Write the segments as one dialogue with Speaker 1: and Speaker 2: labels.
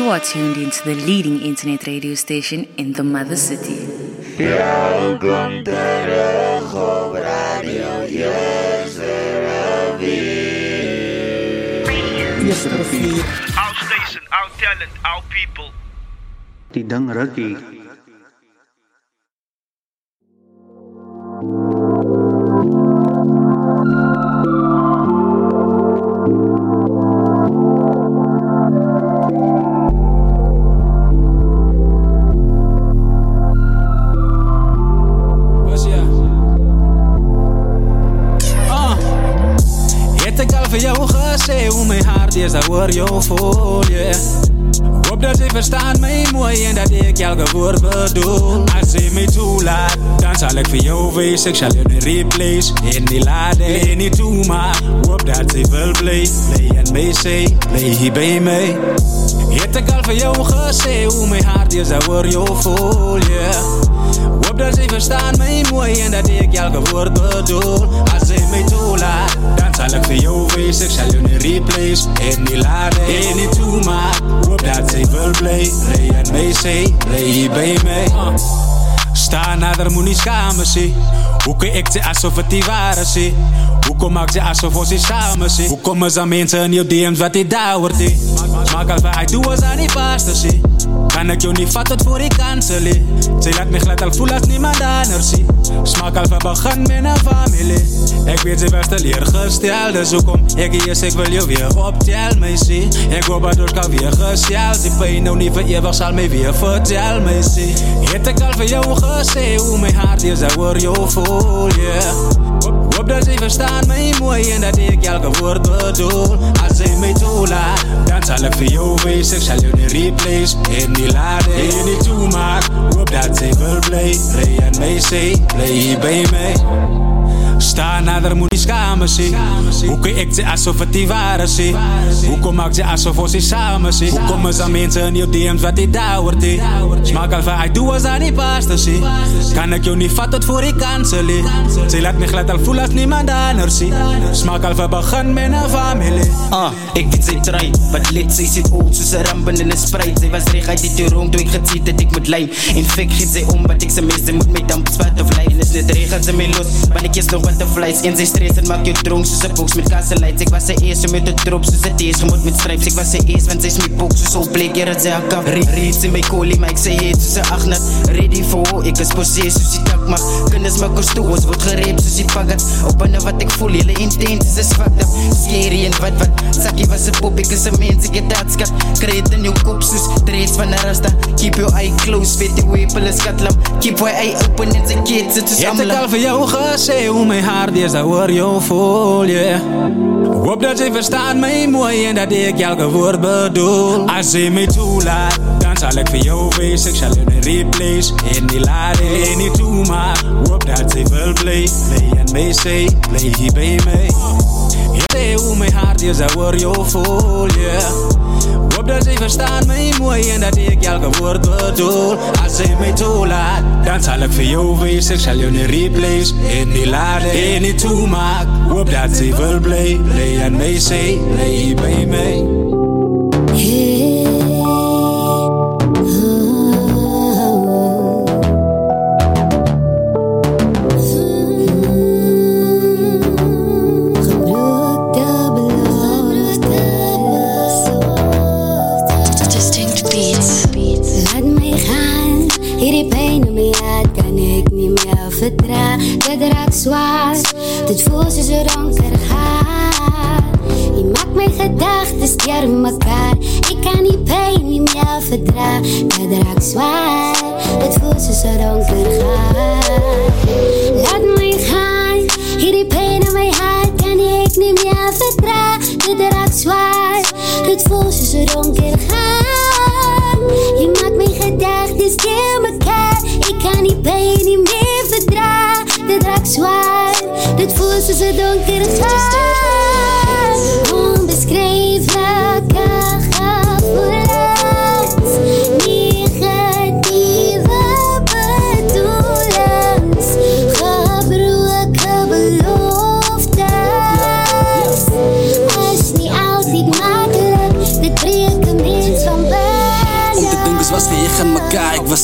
Speaker 1: You are tuned into the leading internet radio station in the mother city.
Speaker 2: Welkom terug op Radio
Speaker 3: Eerste
Speaker 4: Our station, our talent, our people.
Speaker 3: die ding rukkie.
Speaker 5: Is daar oor jou voel, yeah. Hoop dat jy verstaan my mooi en dat ek elke woord bedoel. As jy my toelaat, dan sal ek vir jou wees Ek sal jou nie replace en nie laat Lee nie toe maar, hoop dat jy wil bly Bly en my sê, bly hier by my Het ek al vir jou gesê hoe my hart is daar oor jou voel, yeah Hoop dat jy verstaan my mooi en dat ek elke woord bedoel. As jy my toelaat, dan sal ek vir jou wees. Ek sal jou nie replace en nie laat en nie toe maar Hoop dat jy wil bly, bly en my sê, bly hier by my uh. Sta nader, moet nie skame sê Hoekom ek sê asof het die ware sê Hoekom maak jy asof ons nie samen sê Hoekom is daar mense in jou DM's wat die daar hoort die Maak al wat ek doe as aan die vaste sê Kan ek jou nie vat tot voor die kansel he Sy laat my glad al voel as niemand anders sê Smaak al van begin met een familie. Ek weet sy was teleurgestel Dus hoekom? Ek hier is ek wil jou weer optel my sê Ek hoop dat ons kan weer gesel Die pijn nou nie vir eeuwig sal my weer vertel my sê Het ek al vir jou gesê hoe my hart is daar oor jou voel yeah. Dat jy verstaan my mooi en dat ek elke woord bedoel. As jy my toelaat, dan sal ek vir jou wees Ek sal jou nie replace en nie laat en nie toemaak Hoop dat jy wil bly, bly en sê, bly hier by my Sta nader, moet nie skame sê Hoekom ek sê asof het die ware sê Hoekom maak jy asof ons nie samen sê Hoekom is daar mense in jou DM's wat die daar hoort he Smaak al van ek doe as aan die pasta sê Kan ek jou nie vat tot voor die kansel he Sy laat my glad al voel as niemand anders sê Smaak al van begin met een familie.
Speaker 6: Ah, ek weet sy try Wat let sy sit oud soos een rampen in een spruit. Sy was reg uit die toerom toe ek geziet het ek moet lijn. En fik giet sy om wat ek sy meeste moet met damp spat of lijn. Is net reg as sy my los, want ek is nog wat te vlees. En sy stress en maak jou dronk soos een box met kasseleid Ek was sy ees om jou te drop soos een tees gemoed met strijps Ek was sy ees want sy is my box soos al bleek hier het sy hakka Reeds in my kolie maar ek sy heet soos een achtnat Ready for war, ek is possees soos die tak mag. Kinders maak ons toe, ons word gereep soos die pagat Op in wat ek voel, hele intens is fucked up Scary en wat wat, sakkie was een pop, ek is een mens, ek het dat skat. Kry het in jou kop soos drees van een rasta. Keep your eye close, weet die wepel is katlam Keep your eye open en sy keet sit soos
Speaker 5: Het ek
Speaker 6: amlam
Speaker 5: al vir jou gesê hoe my hart is daar oor jou voel, yeah. Hoop dat jy verstaan my mooi en dat ek elke woord bedoel. As jy my toelaat, dan sal ek vir jou wees. Ek sal jou nie replace en nie laat en nie toemaak. Hoop dat jy wil bly, bly en my sê, bly hier by my Jy sê hoe my hart is daar oor jou voel, yeah Dat jy verstaan my mooi en dat ek elke woord bedoel. As jy my toelaat, dan sal ek vir jou wees Ek sal jou nie replace. En nie laat en nie toemaak Hoop dat jy wil bly, bly en my sê, bly hier by
Speaker 7: nie meer verdra. Dit raak zwaar, dit voel soos een donker gaat. Je maakt my gedagtes deur mekaar. Ek kan die pijn nie meer verdra. Dit raak zwaar, dit voel soos een donker gaat. Laat my gaan, hierdie pijn in my hart kan ek nie meer verdra. Dit raak zwaar, dit voel soos voelt soos een donker gat.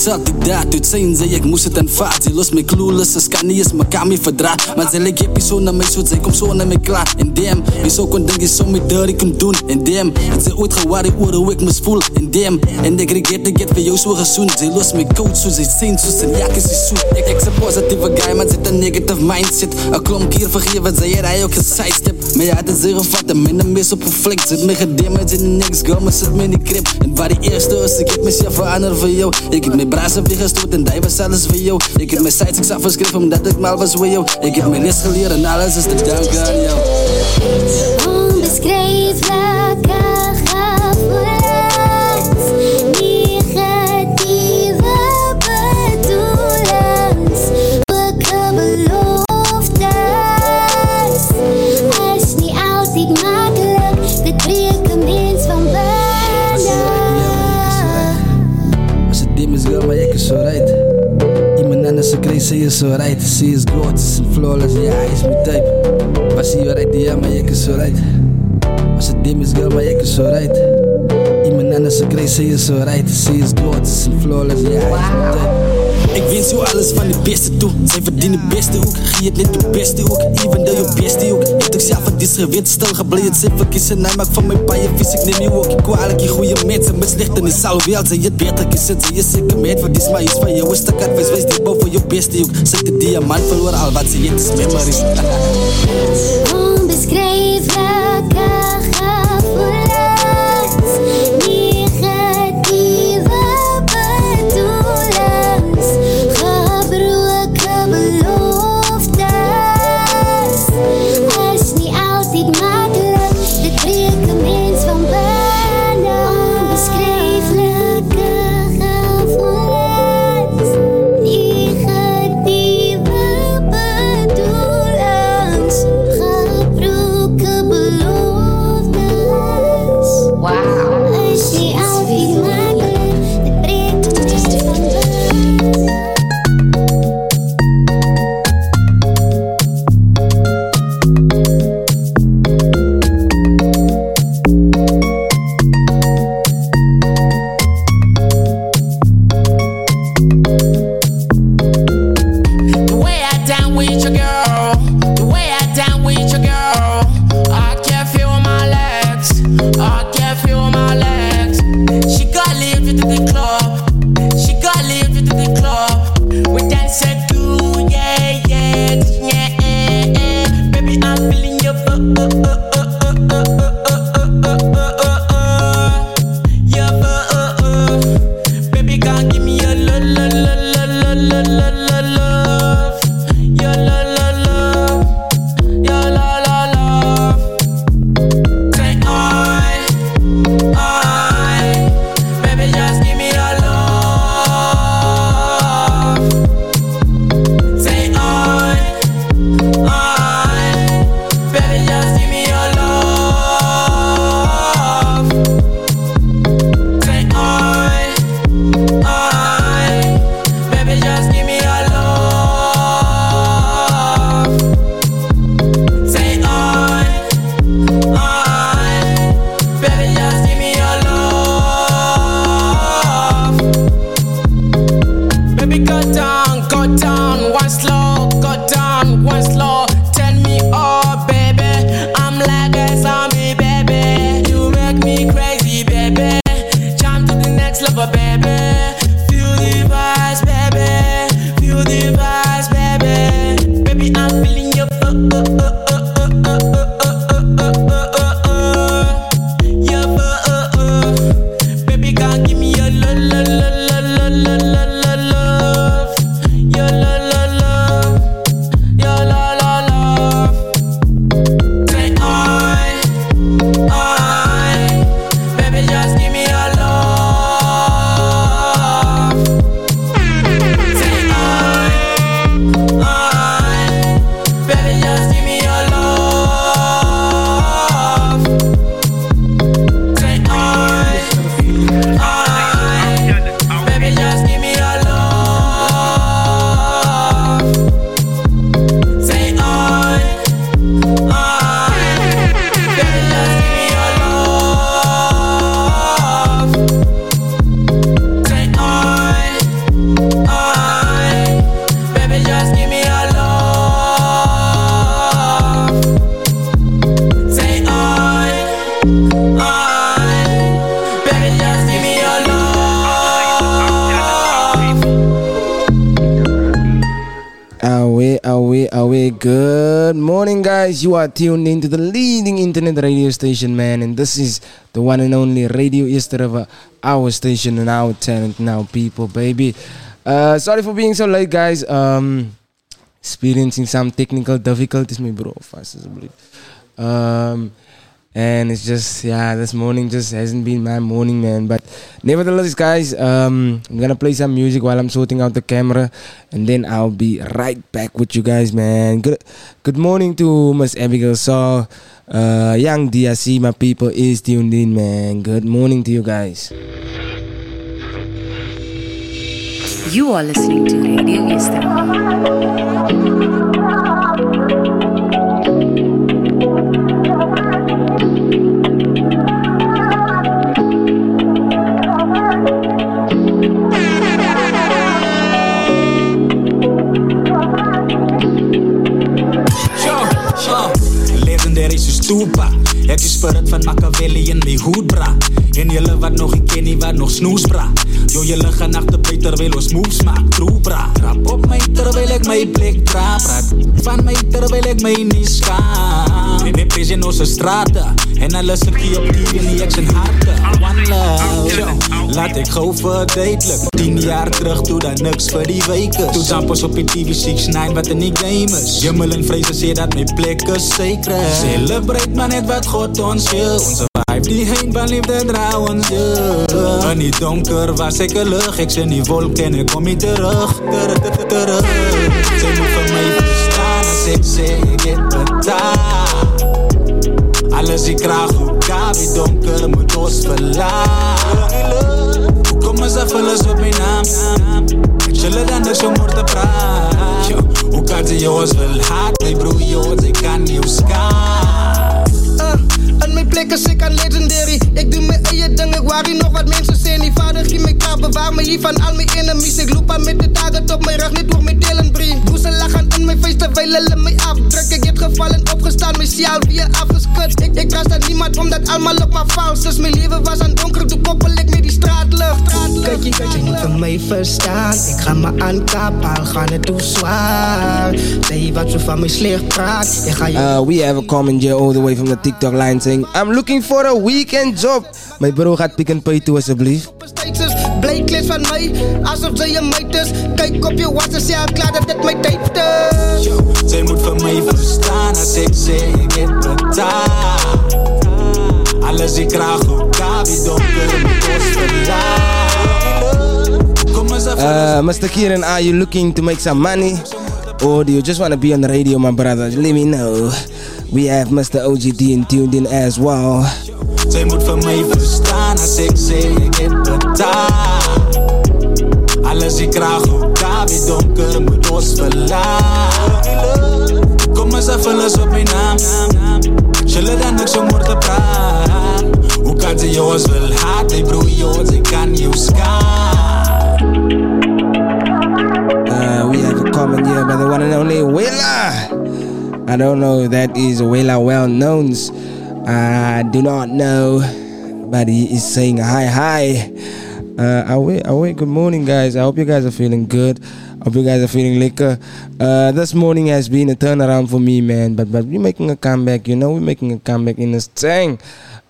Speaker 8: Ik was altijd daar, toen zijn ze, ik moest het aanvaard Ze los me clueless, ze kan niet eens mekaar meer verdraaien Maar ze lijkt je zo naar mij, zo zij komt zo naar mij klaar En damn, wie zo kon denken, zo met deur ik kon doen. En damn, het ze ooit gewaard oor hoe ik me voel. En damn, en ik regret, ik heb voor jou zo gezoend Ze los me koud, zo zij zijn, zo zijn jakkes is zoet Ik, ik een positieve guy, maar zit een negative mindset. Een klomp hier vergeven, zei hij ook gesidestep Maar ja, het is hier gevat, en minder mis op een Zit me gedimmed in niks, girl, maar zit me in die crib En waar die eerste is, ik heb mezelf veranderd voor jou. Ik heb mijn brazen weer gestoot en die was alles voor jou. Ik heb mijn sites, ik zag geschreven omdat ik mal was voor jou. Ik heb mijn les geleerd en alles is te danken aan jou
Speaker 9: is
Speaker 8: zo right Ze is gorgeous and flawless, yeah, is mijn type. Was ze right, ja, maar ik is zo right Als het dim is, girl, maar ik is zo right Iemand anders ze kreeg, ze is zo right Ze is gorgeous and flawless, yeah, is mijn type ik wens jou alles van de beste toe. Zij verdienen de beste ook. Gie het net de beste ook. Even de je beste. Heb ik zelf het is gewend. Stil gebleven. Zit verkiezen. Nee, maak van mijn paaien vis. Ik neem je ook. Ik kwalijk. Je goede mensen. Met slechte is alhoewel. Zij het beter kiezen. Zij is zeker met. Voor dit maar iets van jou. Is de advies. Wees die boven je beste ook. Zet de diamant verloor. Al wat ze het is memories.
Speaker 10: guys. You are tuned into the leading internet radio station, man, and this is the one and only Radio East River, our station and our talent, now people, baby. Uh, sorry for being so late, guys. Um, experiencing some technical difficulties, my bro. Fast as Um, and it's just yeah this morning just hasn't been my morning man but nevertheless guys um i'm gonna play some music while i'm sorting out the camera and then i'll be right back with you guys man. Good good morning to miss abigail saw uh young DRC my people is tuned in man. Good morning to you guys.
Speaker 1: You are listening to Radio Easter.
Speaker 5: Tupac Ek die spirit van Machiavelli in my hoed bra. En julle wat nog nie ken nie wat nog snoes bra. Jo julle gaan agterby terwyl ons moves maak True bra. Rap op my terwyl ek my plek dra Praat van my terwyl ek my nie skaam En ek pres in ons strate. En hulle sirkie op TV en die eks en harte One love yo, Laat ek gauw verduidelik Tien jaar terug toe daar niks vir die week is Toe zampers op die TV 69 wat in die game is. Jimmel en Vreese sê dat my plek is. Sacred Celebrate maar net wat God ons gee Onze vibe die heen van liefde dra ons yeah. In die donker was ek een lucht Ek sien die wolk en ek kom nie terug. Terug, terug, terug Sy moet vir my verstaan as ek sê ek het betaal. Alles die kraag hoe Gabi donker moet ons verlaat Kom eens even les op mijn naam Ik zullen dan niks om te praten Yo, Hoe kan ze jongens wel haat Nee broer jongens ik kan niet skaan
Speaker 11: In my plek is ek aan legendary Ek doen my eie ding, ek worry nog wat mense sê Nie vader gee my kaap, bewaar my hier van al my enemies. Ek loop aan met die target op my rug, net oog my tel en brie Boese lachen in my face terwijl hulle my afdruk. Ek het gevallen, opgestaan, my siel weer afgeskut. Ek, ek trust aan niemand, omdat allemaal op my vals is. My leven was aan donker, toe koppel ek met die straatlucht. Kykie, kykie, moet vir my verstaan. Ek gaan my aankap, al gaan het toe zwaar. Sy wat so van my slecht praat? Ek ga jou
Speaker 10: Uh, we have a comment here all the way from the TikTok line saying, I'm looking for a weekend job. My bro gaat Pick n Pay toe alsjeblieft.
Speaker 11: steeds is Bly kleed van my, asof sy een meid is Kyk op jou watch en al klaar dat dit my tyd is
Speaker 5: Yo, Sy moet vir my verstaan as ek sê ek het betaal Alles die kraag hoe Gabi donker moet ons verlaat Kom eens even
Speaker 10: Uh, Mr. Kieran, are you looking to make some money? Or do you just want to be on the radio, my brother? Let me know. We have Mr. OGD and tuned in as well.
Speaker 5: Sy moet vir my verstaan as ek sê ek het betaal Alles die kraag hoe Gabi donker moet ons verlaat Kom eens even les op my naam Zullen dan niks om te praat Hoe kan ze jongens wel haat Hey broer jongens, ik kan jou skaan
Speaker 10: Uh, we have a comment here by the one and only Willa. I don't know that is Willa well known. I do not know, but he is saying hi, hi. Uh, away, away. Good morning, guys. I hope you guys are feeling good. Hope you guys are feeling liquor. Uh, this morning has been a turnaround for me, man. But but we're making a comeback. You know, we're making a comeback in this thing.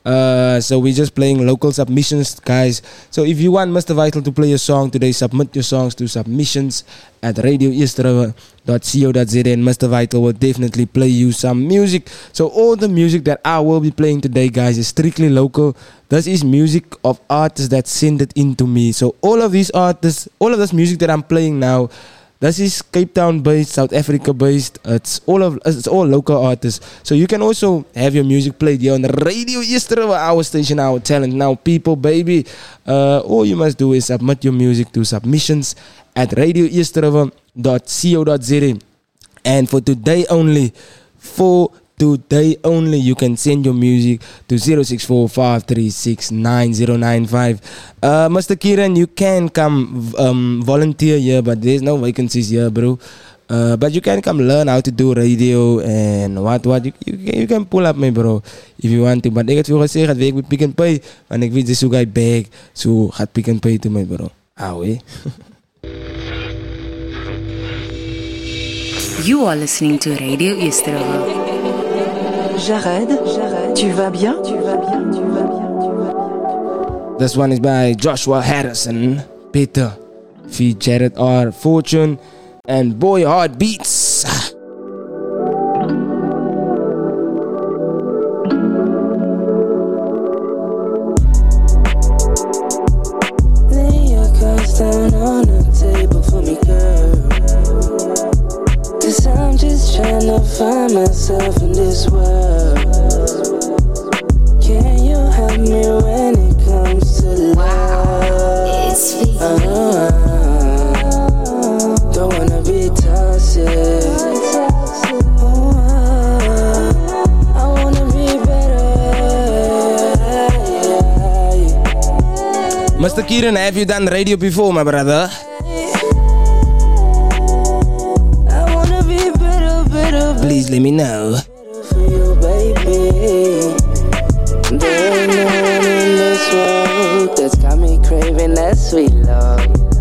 Speaker 10: Uh, so we're just playing local submissions, guys. So if you want Mr. Vital to play your song today, submit your songs to submissions at radioeasterova.co.za and Mr. Vital will definitely play you some music. So all the music that I will be playing today, guys, is strictly local. This is music of artists that send it in to me. So all of these artists, all of this music that I'm playing now, this is Cape Town based, South Africa based. It's all of it's all local artists. So you can also have your music played here on the radio yesterday, our station, our talent now, people, baby. Uh, all you must do is submit your music to submissions at radioeasterriver.co.za. And for today only, for today only, you can send your music to 0645369095. Uh, Mr. Kiran, you can come um, volunteer here, but there's no vacancies here, bro. Uh, but you can come learn how to do radio and what what you, you, can- you can pull up me bro if you want to but ek het vir gesê gaat werk met Pick n Pay want ek weet dis hoe guy bag so gaat Pick n Pay to my bro Auwe.
Speaker 1: You are listening to Radio Yesterova.
Speaker 12: Jared, Jared, tu vas bien? Tu vas bien? Tu vas bien? Tu vas bien?
Speaker 10: This one is by Joshua Harrison, Peter, feat Jared R. Fortune, and Boy Heartbeats.
Speaker 13: Trying to find myself in this world. Can you help me when it comes to love?
Speaker 7: It's
Speaker 13: uh, Don't wanna be toxic. I wanna be better.
Speaker 10: Mr. Kieran, have you done radio before, my brother? Please let me know.
Speaker 13: that's got me craving that sweet love.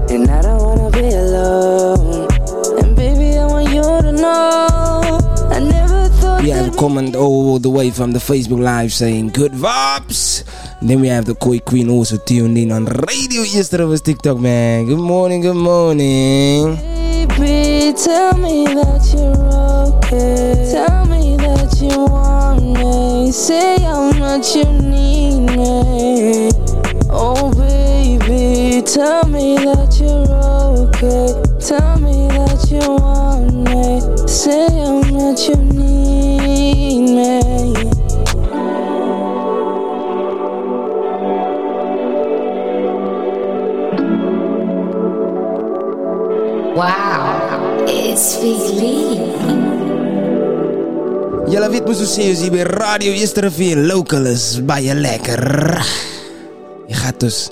Speaker 13: And I don't wanna be alone. And baby, I want you to know I never thought
Speaker 10: We have a comment all the way from the Facebook Live saying good vibes. Then we have the Koi Queen also tuned in on radio yesterday was TikTok, man. Good morning, good morning.
Speaker 13: Tell me that you're okay. Tell me that you want me. Say how much you need me. Oh, baby, tell me that you're okay. Tell me that you want me. Say how much you need me.
Speaker 7: Wow, it's Lee.
Speaker 10: Julle weet as jy by radio yesterday vir local is baie lekker. Dus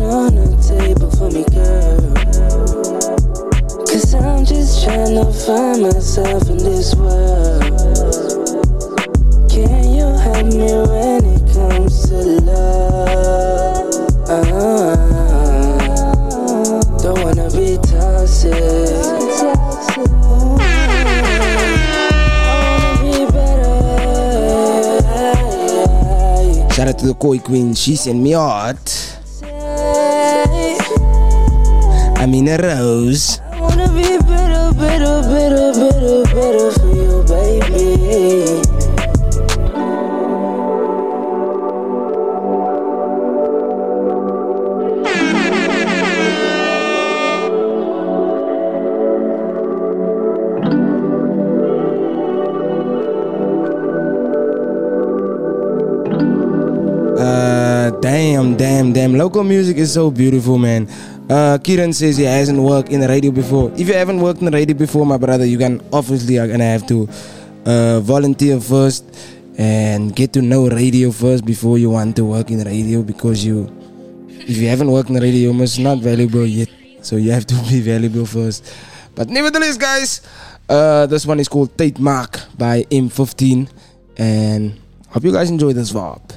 Speaker 13: on table for me, girl. Cause I'm just trying to find myself in this world. Can you help me to
Speaker 10: the Koi Queen, she sent me out. I'm in a rose.
Speaker 13: I wanna be better, better, better, better, better for you, baby.
Speaker 10: Damn. Local music is so beautiful, man. Uh, Kieran says he hasn't worked in the radio before. If you haven't worked in the radio before, my brother, you can obviously are gonna have to uh, volunteer first and get to know radio first before you want to work in the radio because you, if you haven't worked in the radio, must not valuable yet. So you have to be valuable first. But nevertheless, guys, uh, this one is called Tate Mark by M15, and hope you guys enjoy this vibe.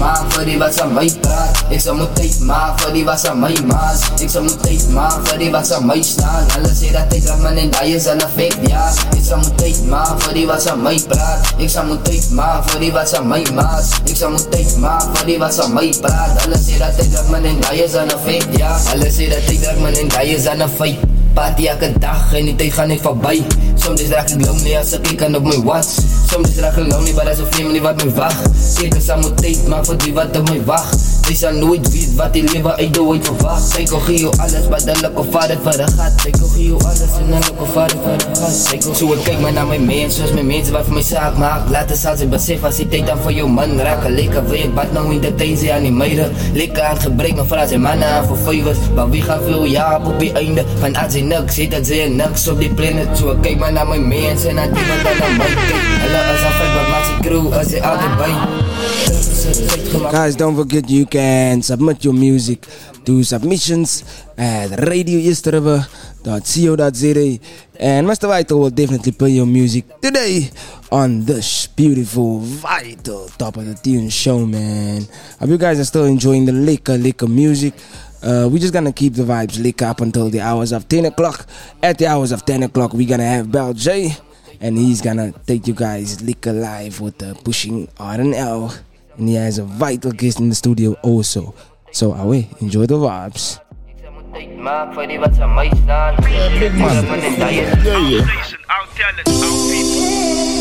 Speaker 14: maar verdiepasa my praat Ek sal moet tyd maar verdiepasa my maas Ek sal moet tyd maar verdiepasa my staan Hulle sê dat tyd raak man en daai is een effect ja Ek sal moet tyd maar verdiepasa my praat Ek sal moet tyd maar verdiepasa my maas Ek sal moet tyd maar verdiepasa my praat Hulle sê dat tyd raak man en daai is een effect ja Hulle sê dat tyd raak man en daai is een fight Party elke dag en die tyd gaan net verby Soms raak ik lonely als ik kijk op mijn watch. Soms raak ik lonely maar dat is een wat me wacht. Ik aan mijn tijd maar voor die wat op mij wacht. Zij zal nooit weet wat die leven uit de ooit verwacht. Zij kocht jou alles wat de lukke vader voor de gat. Zij kocht jou alles en de lukke vader voor de gat. Zij zo ik kijk maar naar mijn mensen mijn mensen wat voor mij zaak maakt. Laat eens als ik besef als die tijd dan voor jou man raken Lekker ik bad nou in de tijd ze aan die meiden Lekker aan het gebrek nog voor als je mannen aan voor Maar wie gaat veel? Ja op die einde Van als sê niks, het dat sê niks op die planet. So kyk maar na my mense en na die wat aan my kyk Hulle is af uit, maar my crew is die altyd by
Speaker 10: Guys, don't forget you can submit your music to submissions at radioeastriver.co.za and Mr. Vital will definitely play your music today on this beautiful, vital top of the tune show, man. Hope you guys are still enjoying the liquor, liquor music. Uh, we're just gonna keep the vibes lick up until the hours of 10 o'clock. At the hours of 10 o'clock, we're gonna have Bell J, and he's gonna take you guys liquor live with the pushing R and L, and he has a vital guest in the studio also. So, away, enjoy the vibes.
Speaker 14: Maak vir die wat sa my staan Big man Yeah, yeah
Speaker 4: Our talent, our people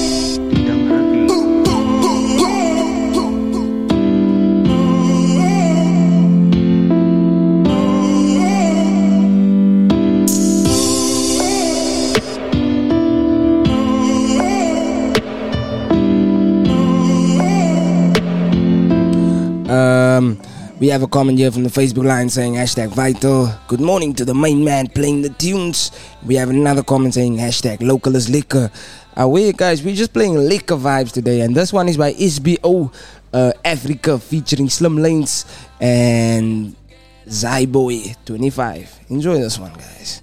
Speaker 10: Um, we have a comment here from the Facebook line saying hashtag vital. Good morning to the main man playing the tunes. We have another comment saying hashtag local is liquor. Uh, we guys, we're just playing liquor vibes today, and this one is by SBO uh, Africa featuring Slim Lanes and Zyboy 25. Enjoy this one, guys.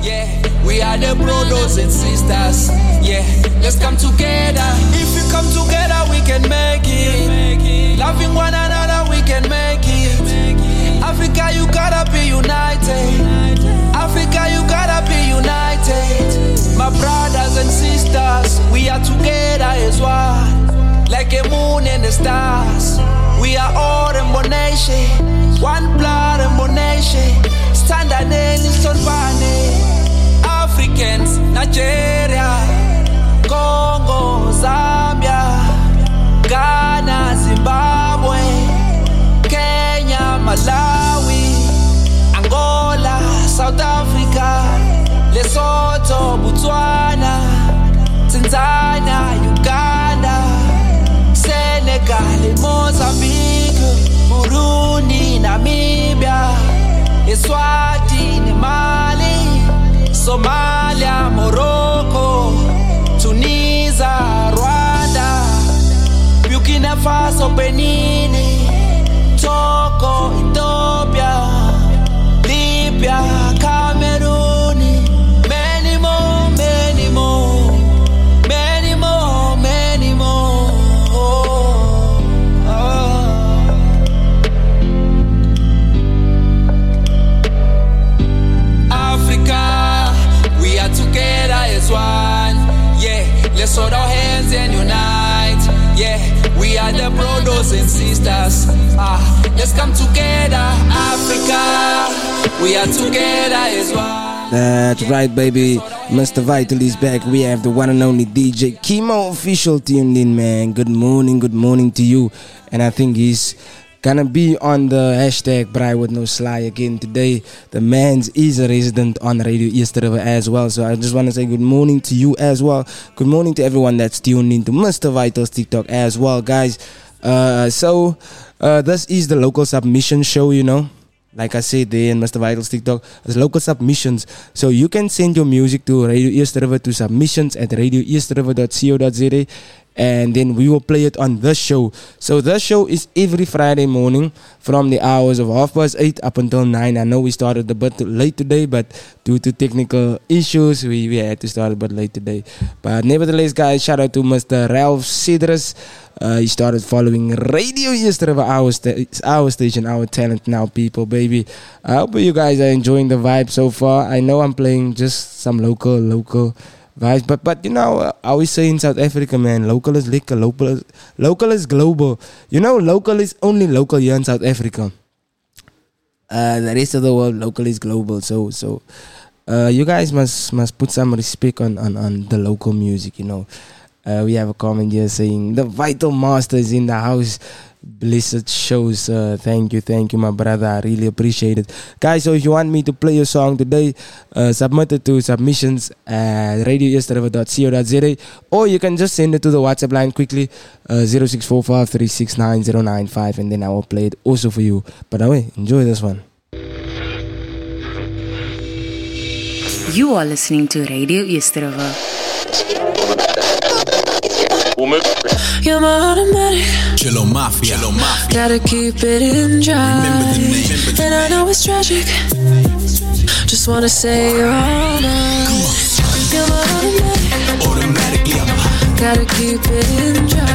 Speaker 15: Yeah, we are the brothers and sisters. Yeah, let's come together. If we come together, we can make it. Loving one another, we can make it. Africa, you gotta be united. Africa, you gotta be united. My brothers and sisters, we are together as one. Like a moon and the stars. We are all in one nation. One blood and one nation. Stand and Africans, Nigeria, Congo, Zambia, Ghana, Zimbabwe, Kenya, Malawi, Angola, South Africa, Lesotho, Botswana, Tanzania, Uganda, Senegal, Mozambique, Burundi, Namibia, Eswatini, Mali, Somalia, Faso, We are together as one.
Speaker 10: That's right, baby. Mr. Vital is back. We have the one and only DJ Chemo official tuned in, man. Good morning, good morning to you. And I think he's gonna be on the hashtag Bry with no sly again today. The man's is a resident on Radio East River as well. So I just want to say good morning to you as well. Good morning to everyone that's tuned into Mr. Vital's TikTok as well, guys. Uh, so uh, this is the local submission show, you know. Like I said there in Mr. Vital's TikTok, it's local submissions. So you can send your music to Radio East River to submissions at radioeastriver.co.za and then we will play it on the show. So the show is every Friday morning from the hours of half past eight up until nine. I know we started a bit late today, but due to technical issues, we, we had to start a bit late today. But nevertheless, guys, shout out to Mr. Ralph Cedrus. Uh, he started following Radio yesterday River, our, sta- our station, our talent now, people, baby. I hope you guys are enjoying the vibe so far. I know I'm playing just some local, local vibes, but but you know, uh, I always say in South Africa, man, local is liquor, local is local is global. You know, local is only local here in South Africa. Uh, the rest of the world, local is global. So so, uh, you guys must must put some respect on on, on the local music. You know. Uh, we have a comment here saying the vital master is in the house. Blessed shows. Uh, thank you, thank you, my brother. I really appreciate it, guys. So if you want me to play a song today, uh, submit it to submissions at radioyesterday.co.za or you can just send it to the WhatsApp line quickly, uh, 0645 and then I will play it also for you. But anyway, enjoy this one.
Speaker 1: You are listening to Radio Yesterova.
Speaker 16: You're my automatic.
Speaker 17: Chillo Mafia. Chillo Mafia.
Speaker 16: Gotta keep it in dry. And I know it's tragic. Just wanna say you're all mine. You're my automatic.
Speaker 17: Automatically I'm.
Speaker 16: Gotta keep it in dry.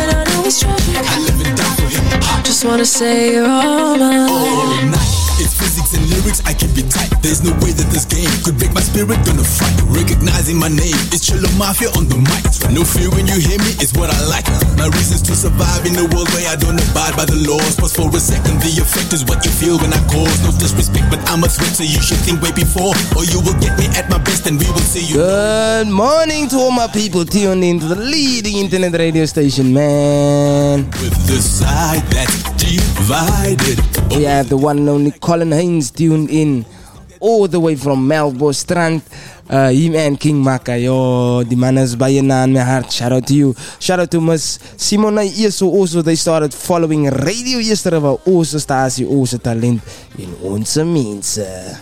Speaker 16: And I know it's tragic.
Speaker 17: I live and die for hip hop.
Speaker 16: Just wanna say you're all mine.
Speaker 17: All night. It's physics and lyrics, I can be tight. There's no way that this game could break my spirit, gonna fight. Recognizing my name, it's Chillo Mafia on the mic. No fear when you hear me, it's what I like. My reasons to survive in a world where I don't abide by the laws. Pause for a second, the effect is what you feel when I cause. No disrespect, but I'm a threat, so you should think way before. Or you will get me at my best and we will see you.
Speaker 10: Good morning to all my people tuned into the leading internet radio station, man.
Speaker 17: With the side that's divided.
Speaker 10: We have the one and only Colin Haynes tuned in all the way from Melkbosstrand. Uh, him and King Maka, yo, the man is by your my heart. Shout out to you. Shout out to Miss Simona Ieso also. They started following radio yesterday. Onze stasie, onze talent in onze mensen.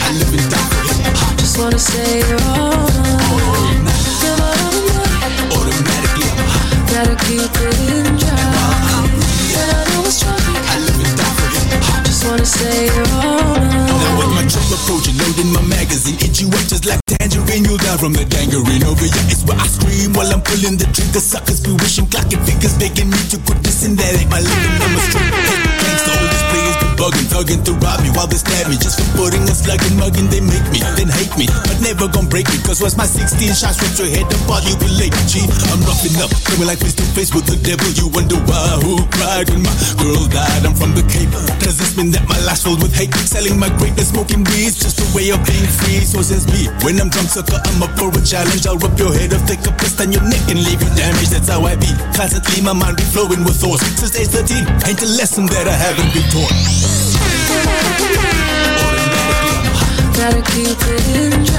Speaker 17: I live and from the gangrene over here. It's where I scream while I'm pulling the trigger. Suckers be wishing, clocking fingers, begging me to quit this and that ain't my living. I'm a straight bugging, thugging to rob me while they stab me. Just for putting a slug and mugging, they make me, then hate me, but never gonna break me. Cause what's my 16 shots with your head apart, you be late. G, I'm roughing up, coming like face to face with the devil. You wonder why, who cried when my girl died? I'm from the Cape. Does this mean that my life's filled with hate? Selling my greatness, smoking weeds, just a way of being free. So says me, when I'm drunk, sucker, I'm up for a challenge. I'll rip your head off, take a twist on your neck and leave you damaged. That's how I be. Constantly, my mind be flowing with thoughts. Since age 13, ain't a lesson that I haven't been taught.
Speaker 16: Gotta keep it in dry.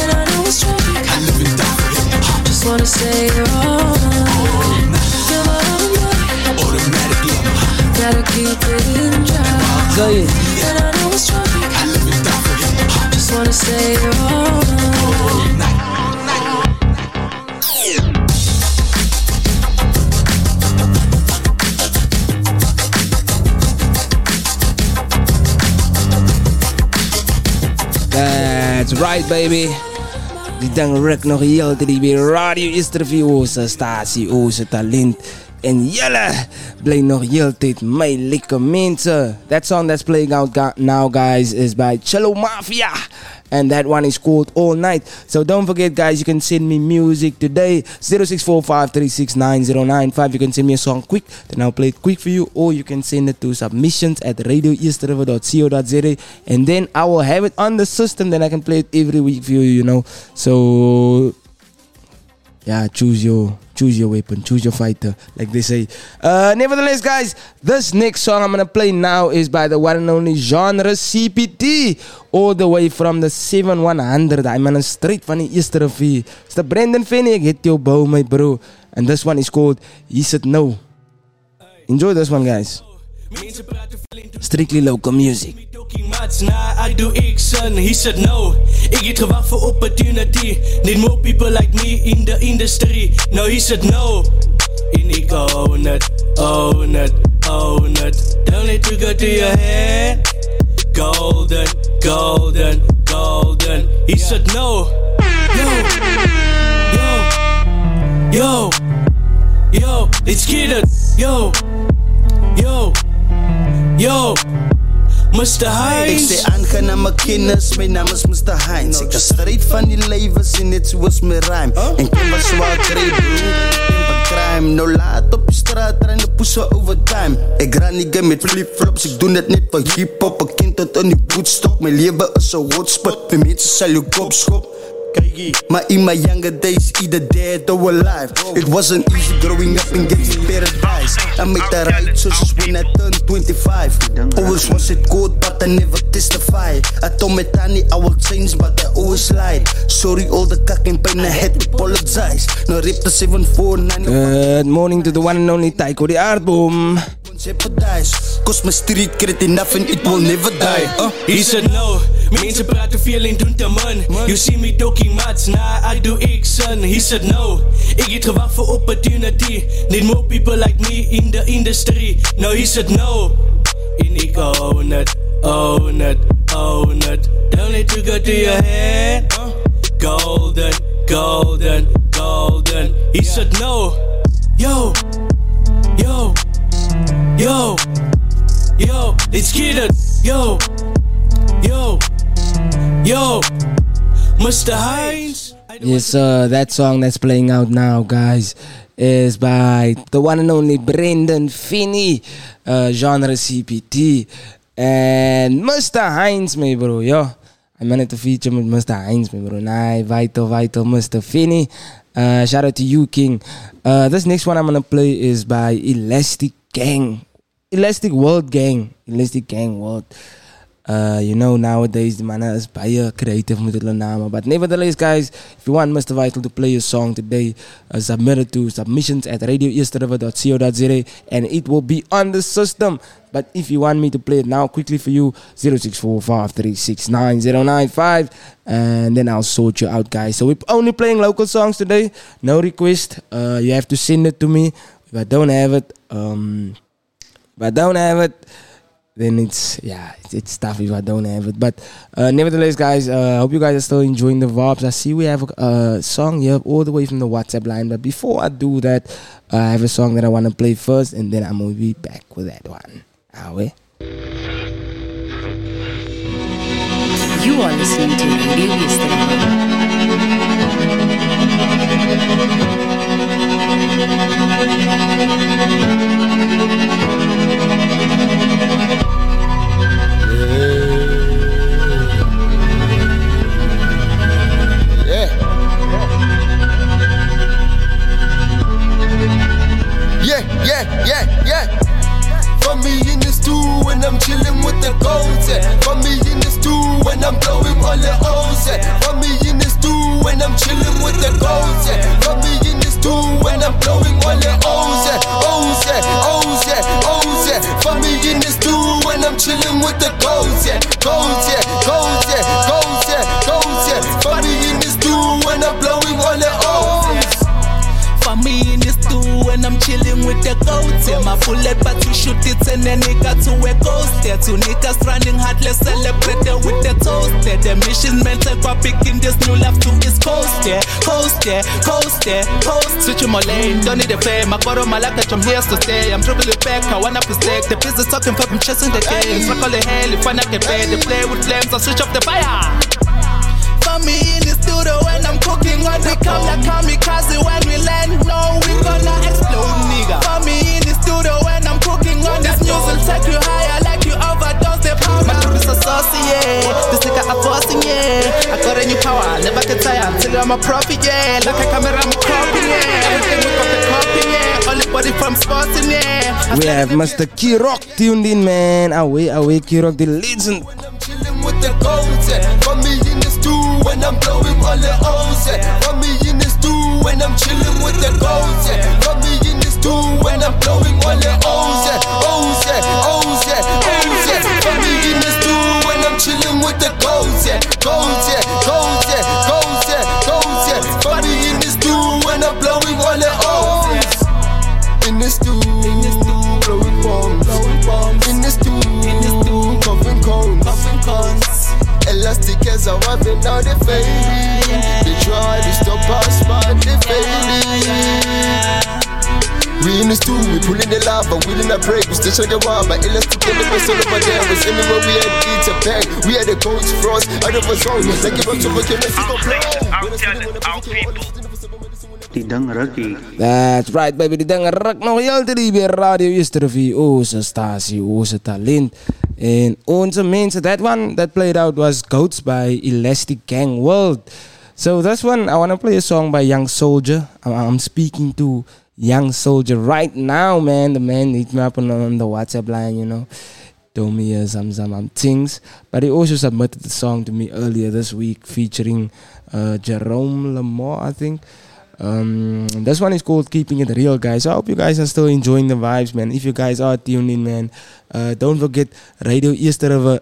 Speaker 16: And I know it's.
Speaker 17: I live and.
Speaker 16: Just wanna say you're all
Speaker 10: Right, baby. Die ruk nog heel die Radio Istervie onze statie, onze oh, talent. En jelle, bly nog heel tijd my lekker mensen. That song that's playing out now, guys, is by Chillo Mafia. And that one is called All Night. So don't forget, guys, you can send me music today. 0645369095. You can send me a song quick, then I'll play it quick for you. Or you can send it to submissions at radioeastriver.co.za. And then I will have it on the system. Then I can play it every week for you, you know. So yeah, choose your choose your weapon, choose your fighter, like they say. Uh, nevertheless, guys, this next song I'm gonna play now is by the one and only genre CPT, all the way from the 7100. I'm on a straight die eerste rivier. It's the Brandon Finney, ek your bow, my bro. And this one is called He Said No. Enjoy this one, guys. Strictly local music.
Speaker 18: Mats na I do ik son He said no. Ik het gewacht opportunity Need more people like me in the industry. No he said no. En ik own it Own it Own it. Don't let you go to your head. Golden Golden Golden. He said no. Yo Yo Yo Yo. Let's get it Yo Yo Yo Mr.
Speaker 19: Ek
Speaker 18: Hines
Speaker 19: sê aangaan na my kennis, my naam is Mr. Heinz. Ek is straight van die lewe, sê net soos my rhyme En ken wat zwaar kry bro, ken wat crime. Nou laat op die straat, ren de poes vir overtime Ek ran die game met flip-flops, ek doen dit net vir hip-hop. Ek ken tot in die voetstok, my lewe is een hotspot. My mense sal jou kop schop Maar in my younger days, either dead or alive. It wasn't easy growing up in gangster paradise I made the right choices when I turned 25 Always it good, but I never testify. I told my tani I will change, but I always lied. Sorry all the kak and pain, I had to apologize. Now rip the 749
Speaker 10: Good morning to the one and only Taiko the Aardboom.
Speaker 19: Jeopardize. My street credit it will never die. Uh,
Speaker 18: He said no, mensen praten veel en doen te man. You see me talking much, nah, I do ik son. He said no, ik het gewacht voor opportunity. Need more people like me in the industry. No, he said no. En ik own it, own it, own it. Don't let you go to your head. Golden, golden, golden. He said no. Yo, yo, yo, yo, let's get it. Yo, yo, yo, Mr. Hines.
Speaker 10: Yes, sir. That song that's playing out now, guys, is by the one and only Brendan Finney, uh, genre CPT, and Mr. Hines, my bro. Yo, I managed to feature with Mr. Hines, my bro. Nah, vital, vital, Mr. Finney. Uh, shout out to you, King. Uh, this next one I'm gonna play is by Elastic Gang, Elastic World Gang, Elastic Gang World. Uh, you know, nowadays the man is baie creative met hulle name. But nevertheless, guys, if you want Mr. Vital to play your song today, uh, submit it to submissions at radioeasterriver.co.za and it will be on the system. But if you want me to play it now quickly for you, 0645369095 and then I'll sort you out, guys. So we're only playing local songs today. No request. Uh, you have to send it to me. If I don't have it, um, if I don't have it, then it's yeah, it's, it's tough if I don't have it. But uh, nevertheless, guys, uh, I hope you guys are still enjoying the vibes. I see we have a uh, song here all the way from the WhatsApp line. But before I do that, uh, I have a song that I want to play first, and then I'm gonna be back with that one. Are we?
Speaker 1: You are listening to Radio
Speaker 2: Yeah. I'm chilling with the goats. Yeah. For me in the stew when I'm blowing all the O's. Yeah. O's, yeah, O's, yeah, O's, yeah. For me in the stew when I'm chilling with the goats. Yeah. Goats, yeah, goats, yeah, goats, yeah, goats, yeah. For me in the stew when I'm blowing all the O's.
Speaker 20: For me in the stew when I'm chilling with the goats yeah, My bullet but to shoot it and it got to a ghost yeah. Two niggas running hard, let's celebrate it with the toast yeah. The mission mental for picking this new life to East Coast yeah Coast yeah, coast yeah, coast Switching my lane, don't need a fame I on my life that I'm here to stay I'm dribbling back, I wanna protect The business talking fuck, I'm chasing the game Fuck all the hell if I not get paid They play with flames, I switch off the fire for me in the studio when I'm cooking on the come like kamikaze when we land. No, we gonna explode, nigga. For me studio when I'm cooking on this news will take you higher like you overdose the power. My crew is a saucy, yeah. This nigga a bossing, yeah. I got a new power, never get tired until I'm a prophet, yeah. Like a camera, I'm cropping, yeah. Everything we got the copying, yeah. Only body from sporting, yeah.
Speaker 10: We have Mr. Kirok tuned in, man. Away, away, Kirok, the legend.
Speaker 2: with the goats, yeah. For me in the stew when I'm blowing all the O's, yeah. For me in the stew when I'm chilling with the goats, yeah. For me stew when I'm blowing all the O's, yeah. O's, yeah, O's, yeah, O's, yeah. Me in the stew when I'm chilling with the goats, yeah. Goats, yeah, goats, yeah, goats, yeah, goats, in the stew when I'm blowing all the O's. In the stew, blowing bombs. In the stew, in the stew, coughing cones, coughing cones. Elastic as a weapon, now they fading. They try to stop us, We in the stew, we pulling the lava, we didn't break, we still check it out, but elastic in the best all over there. Was anywhere we had eat a bang, we had the coach frost, out of a zone, like it up to look at Mexico
Speaker 3: Tidang Raki.
Speaker 10: That's right, baby. Die dingen nog heel te bij Radio Eastervie. Onze oh, statie, onze oh, talent. En onze mensen, that one that played out was Goats by Elastic Gang World. So this one, I want to play a song by Young Soldier. I'm, I'm speaking to Young Soldier right now, man. The man hit me up on, on the WhatsApp line, you know. Told me uh, some, some things. But he also submitted the song to me earlier this week featuring uh, Jerome Lamar, I think. Um, this one is called Keeping It Real, guys. I hope you guys are still enjoying the vibes, man. If you guys are tuned in, man, uh, don't forget Radio Easter River.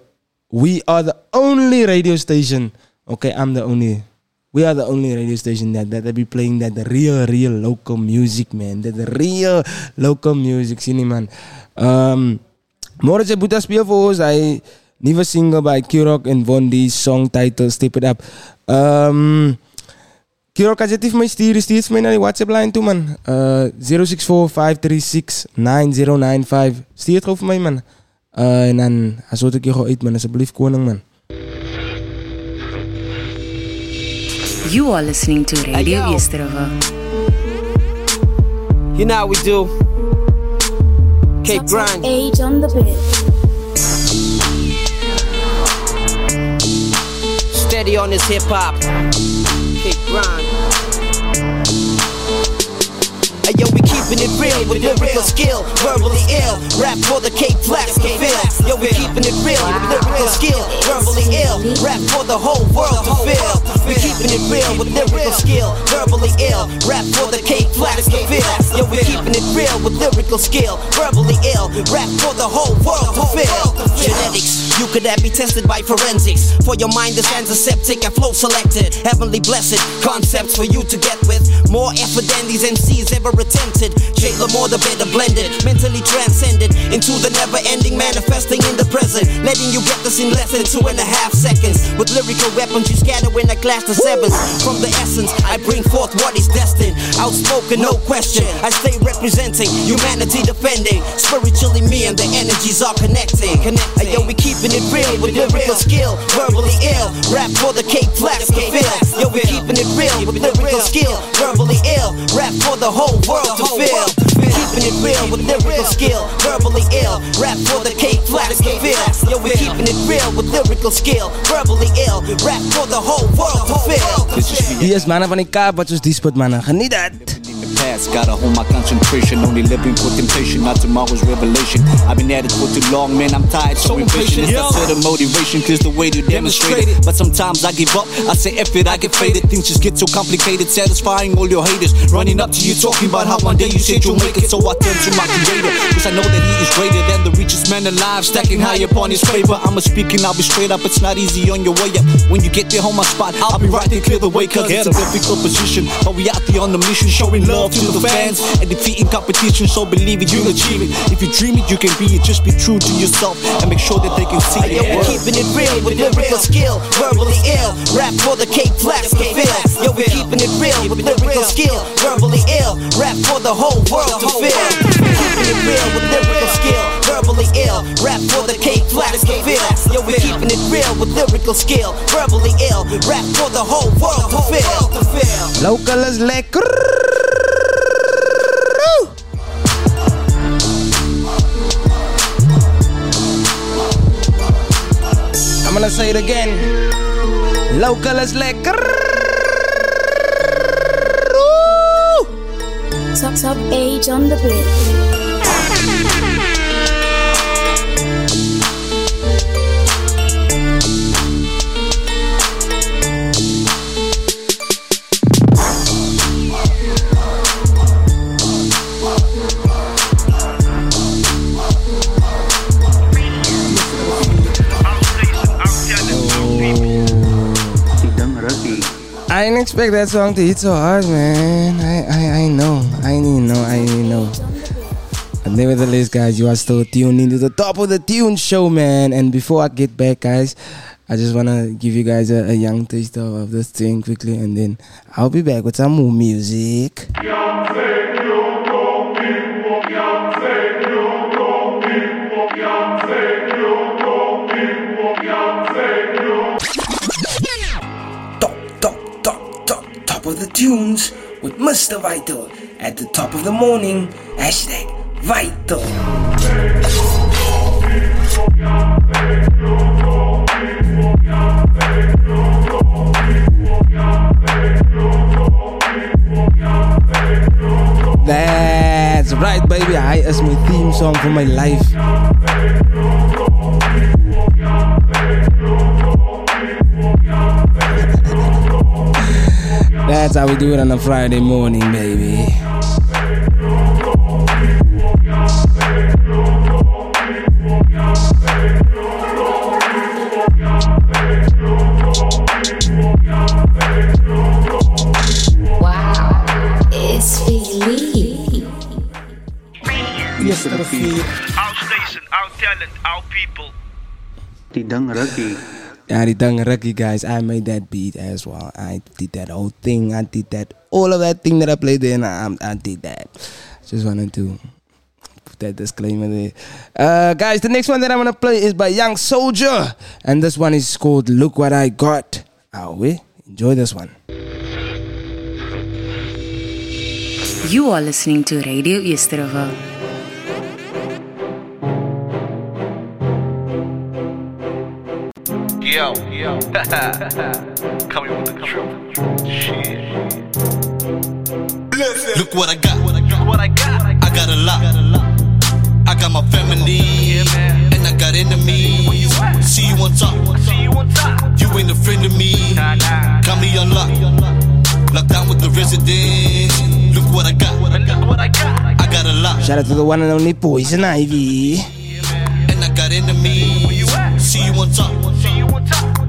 Speaker 10: We are the only radio station. Okay, I'm the only. We are the only radio station that that, be playing that real, real local music, man. That real local music, nie man. Um, Morris Buddha speel vir ons hy nuwe single by Kirok en Vondi song title Step It Up. Um Kirok as jy dit vir my stuur, stuur vir my na die WhatsApp lyn toe man. Uh 0645369095. Stuur dit gou vir my man. Uh en dan wat ek jou gou uit man asseblief koning man.
Speaker 1: You are listening to Radio
Speaker 21: Hey, yo.
Speaker 1: Easter
Speaker 21: You know how we do. Cape Grind.
Speaker 7: Age on the bit.
Speaker 21: Steady on this hip hop. Cape Grind. Hey, yo, we keeping it real with lyrical skill, verbally ill. Rap for the Cape Flats can feel. Yo, we keeping it real with lyrical skill, verbally ill. Rap for the whole world to feel. We keeping it real with lyrical skill, verbally ill. Rap for the Cape Flats can feel. Yo, we keeping it real with lyrical skill, verbally ill. Rap for the whole world to feel. Genetics, you could have be tested by forensics. For your mind, is antiseptic and flow selected. Heavenly blessed concepts for you to get with. More effort than these MCs ever attempted. Jailer more the better blended, mentally transcended into the never ending, manifesting in the present. Letting you get this in less than two and a half seconds. With lyrical weapons, you scatter when I clash the sevens. From the essence, I bring forth what is destined. Outspoken, no question. I stay representing humanity, defending. Spiritually, me and the energies are connecting. Connecting. Yo, we keeping it real with lyrical skill, verbally ill. Rap for the Cape Flats can feel. Yo, we keeping it real with lyrical skill, verbally ill. Rap for the whole world to feel. Keeping it real with lyrical skill, verbally ill. Rap for the Cape Flats can feel. Yo, we keeping it real with lyrical skill, verbally ill. Rap for the whole world to feel.
Speaker 10: Hier is manne van die soos die spot manne. Geniet dit.
Speaker 22: Past. Gotta hold my concentration. Only living for temptation, not tomorrow's revelation. I've been at it for too long, man. I'm tired, so impatient. It's not to the motivation, cause the way to demonstrate it. But sometimes I give up. I say, F it, I get faded. Things just get so complicated, satisfying all your haters. Running up to you, talking about how one day you said you'll make it. So I turn to my creator, cause I know that he is greater than the richest man alive. Stacking high upon his favor. I'ma speak and I'll be straight up. It's not easy on your way up. When you get there, hold my spot. I'll be right there, clear the way, cause it's a difficult position. But we out there on the mission, showing love to the fans and defeating competition. So believe it, you'll achieve it. If you dream it, you can be it. Just be true to yourself and make sure that they can see
Speaker 21: Yo,
Speaker 22: it.
Speaker 21: we keeping it real with lyrical skill, verbally ill. Rap for the Cape Flats can feel. Yo, we're keeping it real with lyrical skill, verbally ill. Rap for the whole world to feel. Keeping it real with lyrical skill, verbally ill. Rap for the Cape Flats can feel. Yo, we keeping it real with lyrical skill, verbally ill. Rap for the whole world to feel. To feel.
Speaker 10: Local is lekker. Gonna say it again. Local is lekker.
Speaker 7: Top top age on the bit.
Speaker 10: Expect that song to hit so hard, man. I, I, I know. I know. I know. But nevertheless, guys, you are still tuned into the top of the tune show, man. And before I get back, guys, I just wanna give you guys a, a young taste of, of this thing quickly, and then I'll be back with some more music. Tunes with Mr. Vital at the top of the morning. Hashtag Vital. That's right, baby. I is my theme song for my life. That's how we do it on a Friday morning, baby.
Speaker 7: Wow, it's Philly.
Speaker 3: Yes, Rafi.
Speaker 4: Our station, our talent, our people.
Speaker 3: Tidang Raki.
Speaker 10: Yeah, dang Ricky guys. I made that beat as well. I did that whole thing. I did that all of that thing that I played in. I, I did that. Just wanted to put that disclaimer there. Uh, guys, the next one that I'm gonna play is by Young Soldier, and this one is called "Look What I Got." Are we enjoy this one.
Speaker 1: You are listening to Radio Easterville.
Speaker 4: Yo, yo. Coming with the truth. Shit.
Speaker 23: Look what I got.
Speaker 4: Look what I got.
Speaker 23: I got a lot. I got my family. And I got enemies. See you on top.
Speaker 4: You on top.
Speaker 23: You ain't a friend of me. Got me unlocked. Locked down with the residents. Look what I got.
Speaker 4: Look what I got.
Speaker 23: I got a lot.
Speaker 10: Shout out to the one and only Poison Ivy.
Speaker 23: And I got enemies. See you on top.
Speaker 4: See you on top.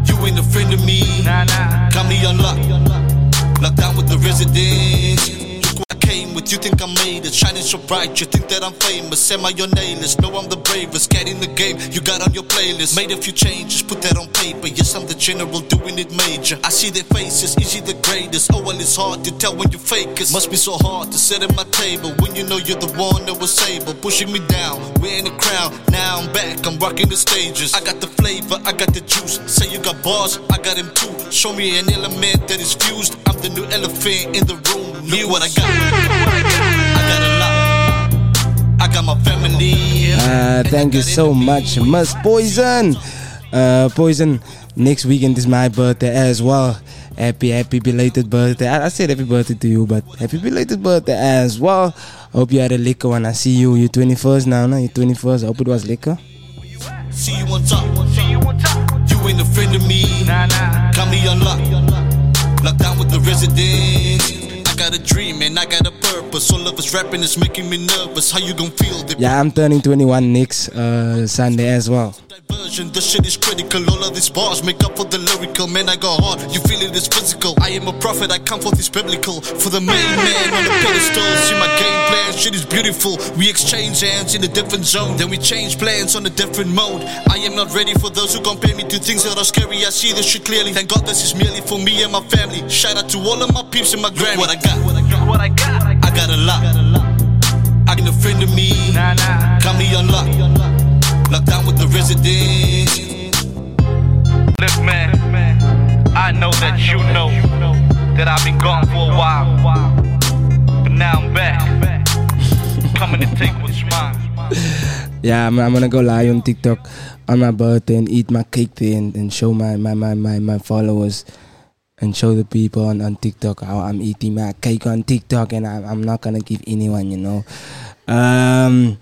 Speaker 23: You ain't a friend of me. Got me unlocked. Locked down with the residents. I came with. You think I made it. Shining so bright. You think that I'm famous. Am I your nameless? No, I'm the bravest. Get in the game. You got on your playlist. Made a few changes. Put that on paper. Yes, I'm the general doing it major. I see their faces. Is he the greatest? Oh, well, it's hard to tell when you fake it. Must be so hard to sit at my table when you know you're the one that was able. Pushing me down. We're in the crowd. Now I'm back. I'm rocking the stages. I got the flavor. I got the juice. Say you got bars. I got him too. Show me an element that is fused. I'm the new elephant in the room. Look what I got. I got a lot. I got my family.
Speaker 10: Uh, thank you so much, Miss Poison. Uh, Poison, next weekend is my birthday as well. Happy, happy belated birthday. I, I said happy birthday to you, but happy belated birthday as well. Hope you had a liquor when I see you. You're 21st now, no? You're 21st. I hope it was liquor.
Speaker 23: See you on top.
Speaker 4: See you on top.
Speaker 23: You ain't a friend of me.
Speaker 4: Nah, nah.
Speaker 23: Got me unlocked. Locked down with the residents. Got a dream and I got a purpose. All of us rapping is making me nervous. How you gon' feel
Speaker 10: Yeah, I'm turning 21 next uh, Sunday as well.
Speaker 23: Diversion? The shit is critical. All of these bars make up for the lyrical. Man, I go hard. You feel it is physical. I am a prophet. I come forth is biblical. For the main man on the pedestal. See my game plan. Shit is beautiful. We exchange hands in a different zone. Then we change plans on a different mode. I am not ready for those who compare me to things that are scary. I see this shit clearly. Thank God this is merely for me and my family. Shout out to all of my peeps and my Grammy. Look what I got.
Speaker 4: What I got.
Speaker 23: I got a lot. I got a friend of me.
Speaker 4: Nah, nah.
Speaker 23: Got me unlocked. Locked down with the residents.
Speaker 4: Look, man. I know that you know that I've been gone for a while. But now I'm back. Coming to take what's mine.
Speaker 10: Yeah, I'm, I'm gonna go live on TikTok on my birthday and eat my cake there and, and show my, my, my, my, my followers and show the people on, on TikTok how I'm eating my cake on TikTok and I'm, I'm not gonna give anyone, you know. Um,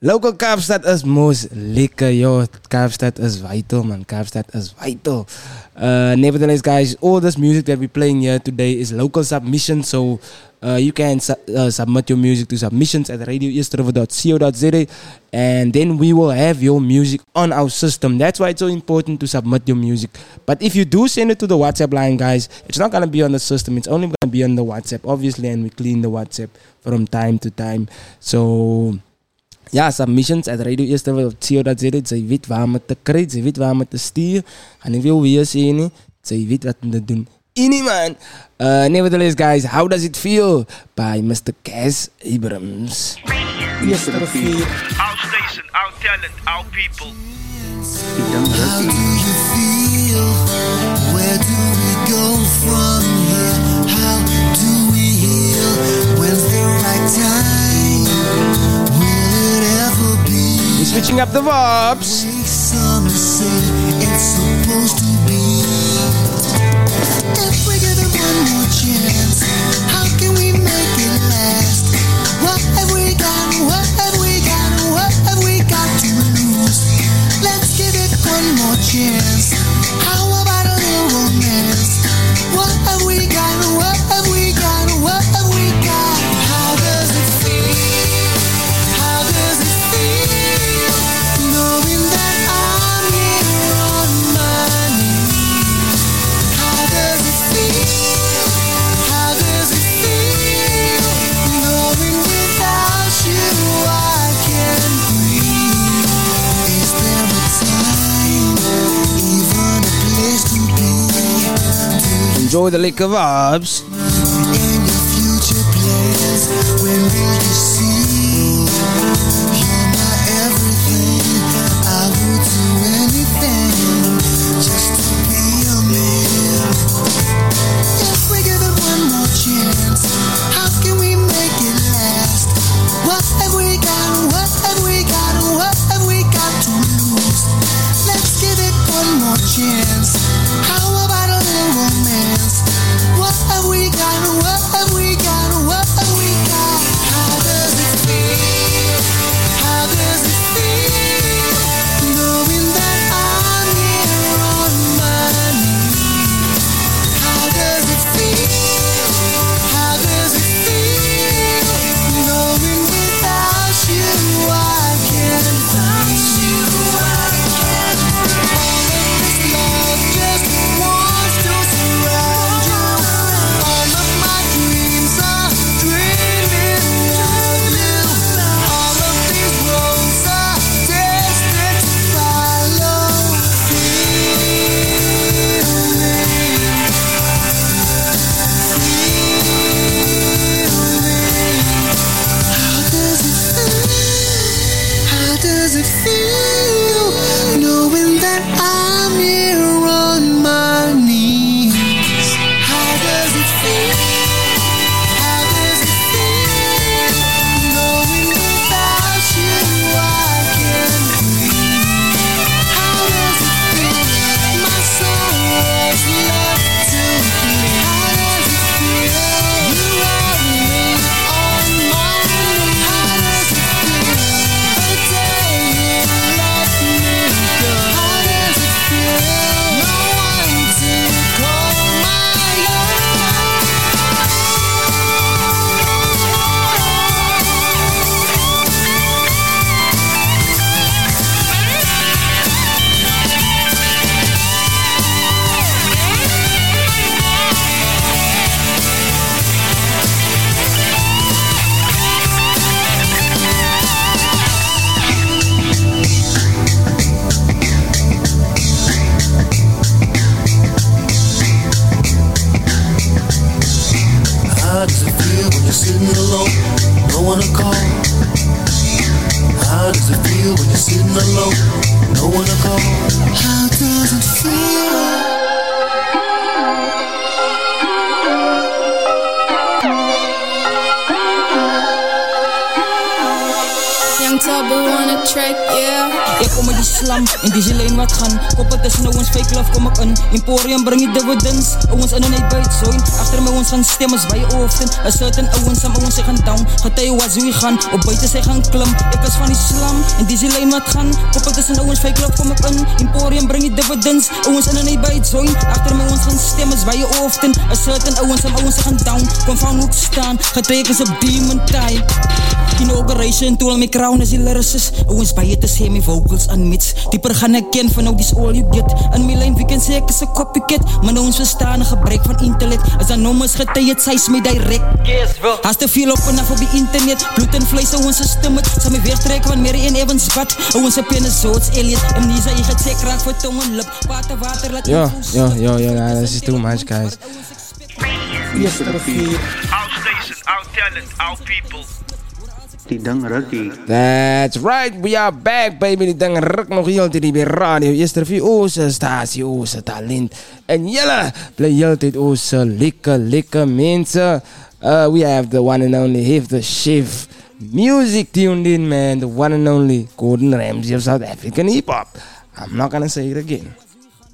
Speaker 10: local Kaapstad is most lekker, yo. Kaapstad is vital, man. Kaapstad is vital. Uh, nevertheless, guys, all this music that we're playing here today is local submission, so uh, you can su- uh, submit your music to submissions at radioeastriver.co.za and then we will have your music on our system. That's why it's so important to submit your music. But if you do send it to the WhatsApp line, guys, it's not gonna be on the system. It's only gonna be on the WhatsApp, obviously, and we clean the WhatsApp from time to time. So ja, submissions at radioeastriver.co.za. Sy weet waar om het te kry, sy weet waar om het te stuur. Gaan nie veel weer sê nie. Sy weet wat om te doen. Any man. Uh, nevertheless, guys, how does it feel? By Mr. Cass Abrams.
Speaker 3: Yes, Rafi.
Speaker 4: Our station, our talent, our people.
Speaker 3: Tidang Raki.
Speaker 2: Where do we go from here? How do we heal? When's the right time?
Speaker 10: Switching up the vibes.
Speaker 2: Some
Speaker 4: Enjoy the liquor vibes.
Speaker 24: Emporium my ons je hoofden A certain ouwens, some ouwens sy gaan down. Getuie wat hoe gaan, op buiten sy gaan klim. Ek is van die slam, in die lijn wat gaan. Koppel tussen ouwens fake love kom ek in. Emporium bring die dividends. Ouwens in en uit buit zoin Achter my ons gaan stemmers by je hoofden A certain ouwens, some ouwens sy gaan down. Kom van hoek staan, getuie ek is op demon time. Inauguration, toe al my crown is die lyricist. Ouwens by je te sê my vocals unmits Dieper gaan ek ken van nou dis all you get. In my lijn wie kan sê ek is a copycat. Maar nou ons verstaan een gebrek van intellect As dan getuie het, sy is my direct Has te veel op en af op die internet Bloed en vlees, ouwens is stem het Sal my weertrek van Mary en Evans bad Ouwens op ene zoots, Elliot Amnesia, jy gaat sek raak voor tong en lip. Water, water, laat
Speaker 4: Yo, yo, yo, yo, nah, this is too much, guys.
Speaker 3: Yes, Rafi.
Speaker 25: Our station, our talent, our people.
Speaker 3: Tidang.
Speaker 4: That's right, we are back baby. Die ding ruk nog heel hier by radio. Eerste vir ons stasie, ons talent. En julle bly heeltyd ons lekker lekker mense. Uh, we have the one and only Hif the Chef. Music tuned in, man. The one and only Gordon Ramsay of South African hip hop. I'm not gonna say it again.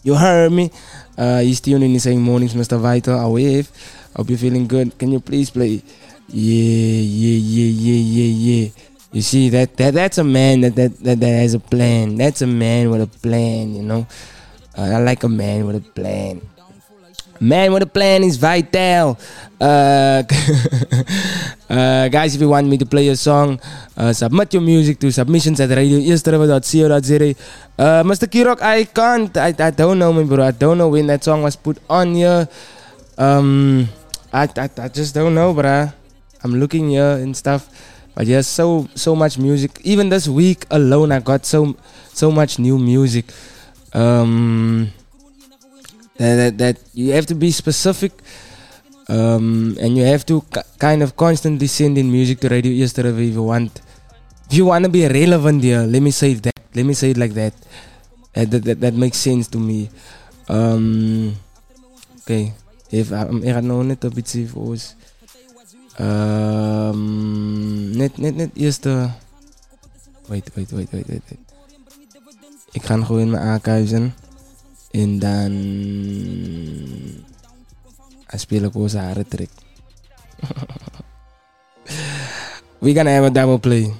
Speaker 4: You heard me. Uh, he's tuned in. Saying mornings, Mr. Vital. I wave. Hope you're feeling good. Can you please play? Yeah, yeah, yeah, yeah, yeah, yeah. You see that that that's a man that that that, that has a plan. That's a man with a plan. You know, uh, I like a man with a plan. Man with a plan is vital. Uh, uh, guys, if you want me to play a song, uh, submit your music to submissions at radioeasterriver.co.za. Uh, Mr. Kirok, I can't. I, I don't know, my bro. I don't know when that song was put on here. Um, I, I, I just don't know, bruh. I'm looking here and stuff. But there's so so much music. Even this week alone, I got so so much new music. Um,
Speaker 10: that, that, that you have to be specific um, and you have to k- kind of constantly send in music to Radio Yesterday if you want if you want to be relevant here let me say that let me say it like that Uh, that, that, that makes sense to me um, okay if nou net een beetje voor ons um, net, net, net eerst de wait, wait, wait, wait, wait, ik ga gewoon in mijn archives en dan I speel ik onze hare track. We're gonna have a demo play.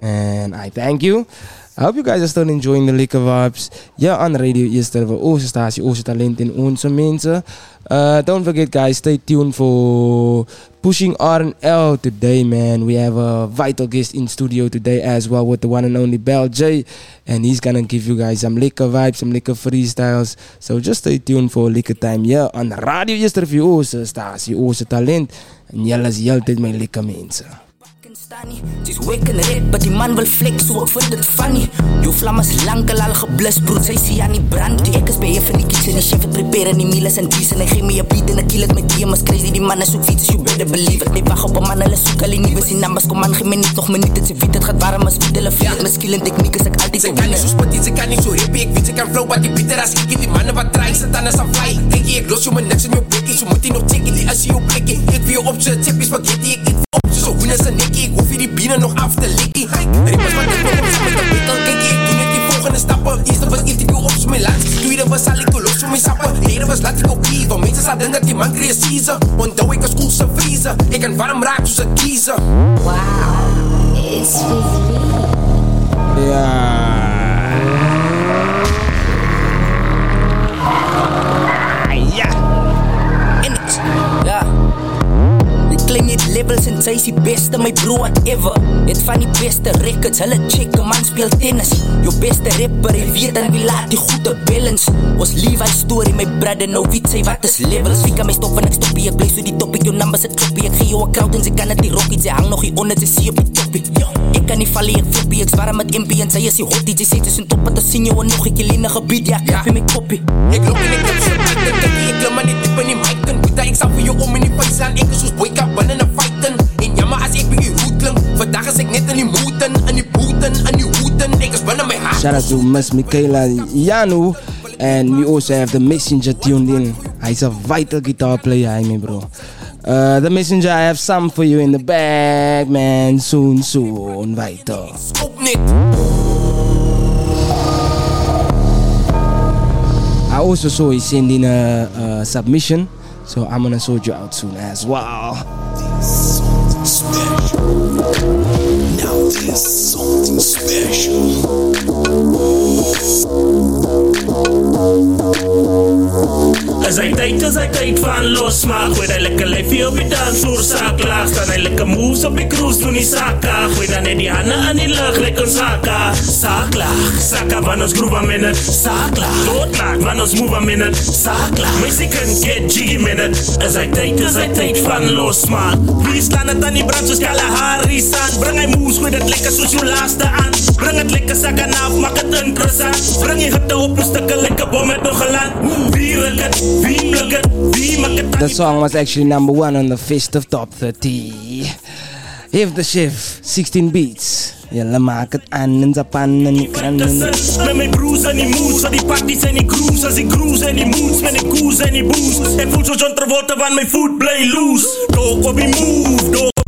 Speaker 10: And I thank you. I hope you guys are still enjoying the liquor vibes. Yeah, on radio yesterday voor onze statie, onze talent in onze mensen. Uh, don't forget guys, stay tuned for Pushing R&L today, man. We have a vital guest in studio today as well with the one and only Bell J. And he's gonna give you guys some liquor vibes, some liquor freestyles. So just stay tuned for liquor time here on the radio yesterday voor onze statie, onze talent. En jullie is altijd mijn liquor mensen.
Speaker 26: She's waking red, but die man wil flex, so ek vind dit funny Jou vlam is lankal al geblus, broed, sy sê aan die brand. Die ek is by een van die kitchen, die chef het prepare die meal is en dies En hy gee my een beat en ek kill het met die is crazy Die man is ook fiets, you better believe it. Nee, wacht op een man, hulle soek al die nieuwe Sien numbers, kom aan, geen minuut, nog minuut Het sy weet, het gaat warm as weet, hulle feel het My skill en techniek is ek altyd
Speaker 27: Sy kan nie so spot, sy kan nie so happy Ek weet sy kan flow, wat die beater as ek Die manne wat try, sit aan as aan fly. Denk jy, ek los jou my niks in jou blikkie. So moet jy nog check, die is jou blikkie. Eet vir jou op, so chip is spaghetti. Ek eet vir op, so hoenders en nekkie Ek hoef hier die biene nog af te likkie Rippers wat ek nog op, met die betel Kijk ek doen net die volgende stappen. Eerste was interview op, so my lands Tweede was al ek los, so my sappen? Derde was laat ek op kies Want mense sal dink dat die man kreeg season Onthou ek is cool se vriezer Ek kan warm raak soos een kiezer
Speaker 7: Wow, it's with me.
Speaker 26: Ja levels en sy is die beste My bro whatever. Het van die beste records Hulle check een man speel tennis. Jou beste rapper Hy weet en wie laat die goede balance. Ons Levi story My brother nou weet sy wat is levels. Wie kan my stop en ek stop Ek blijf so die top Ek jou numbers het kloppie Ek gee jou een crowd en sy kan het die rockie Sy hang nog hier onder Sy sê op die toppie Ek kan nie vallen Ek flippie Ek zwaar met MP En sy is die hottie Sy sê tussen top En te jou en nog Ek jy leen gebied Ja, ek ja. my koppie
Speaker 27: Ek loop en ek heb so buiten Kijk jy, ek klim aan die diep in die mic en Boeta, ek sal vir jou om in die face slaan Ek is soos boyka binnen een fighten En jammer as ek by die hoed klink Vandag is ek net in die moeten In die boeten, in die hoeten Ek is binnen my hart
Speaker 10: Shout out to Miss Michaela Yanu. And we also have the messenger tuned in. He's a vital guitar player, I mean, bro. Uh, the messenger, I have some for you in the bag, man. Soon, soon,
Speaker 27: net
Speaker 10: I also saw he send in a, a submission, so I'm gonna sort you out soon as well.
Speaker 17: Now something special.
Speaker 28: As hy tyd is hy tyd van losmaak Gooi die lekker lyfie op die dansvloer saak laag. Staan hy lekker moves op die cruise doen die saka Gooi dan net die hande in die lucht lekker saka Saak laag, saka van ons groove am in it Saak laag, doodlaag van ons move am in it Saak laag, my sy kan get jiggy met it As hy tyd is hy tyd van losmaak Wie slaan het aan die brand soos Kalahari sand Bring hy moves, gooi dit lekker soos jou laaste aan. Bring het lekker saka naaf, maak het interessant. Bring die hitte op, een stikke lekker bom het nog geland. Wie wil het,
Speaker 10: The song was actually number one on the Fist of Top 30. If the chef, 16 beats. Julle maak het aan in zijn pan en die kan
Speaker 28: Met mijn broers en die moves, van die parties en die grooves ik cruise en die moods, die koers en die boost Ik voel zo John Travolta van mijn foot play loose Dog op die move, die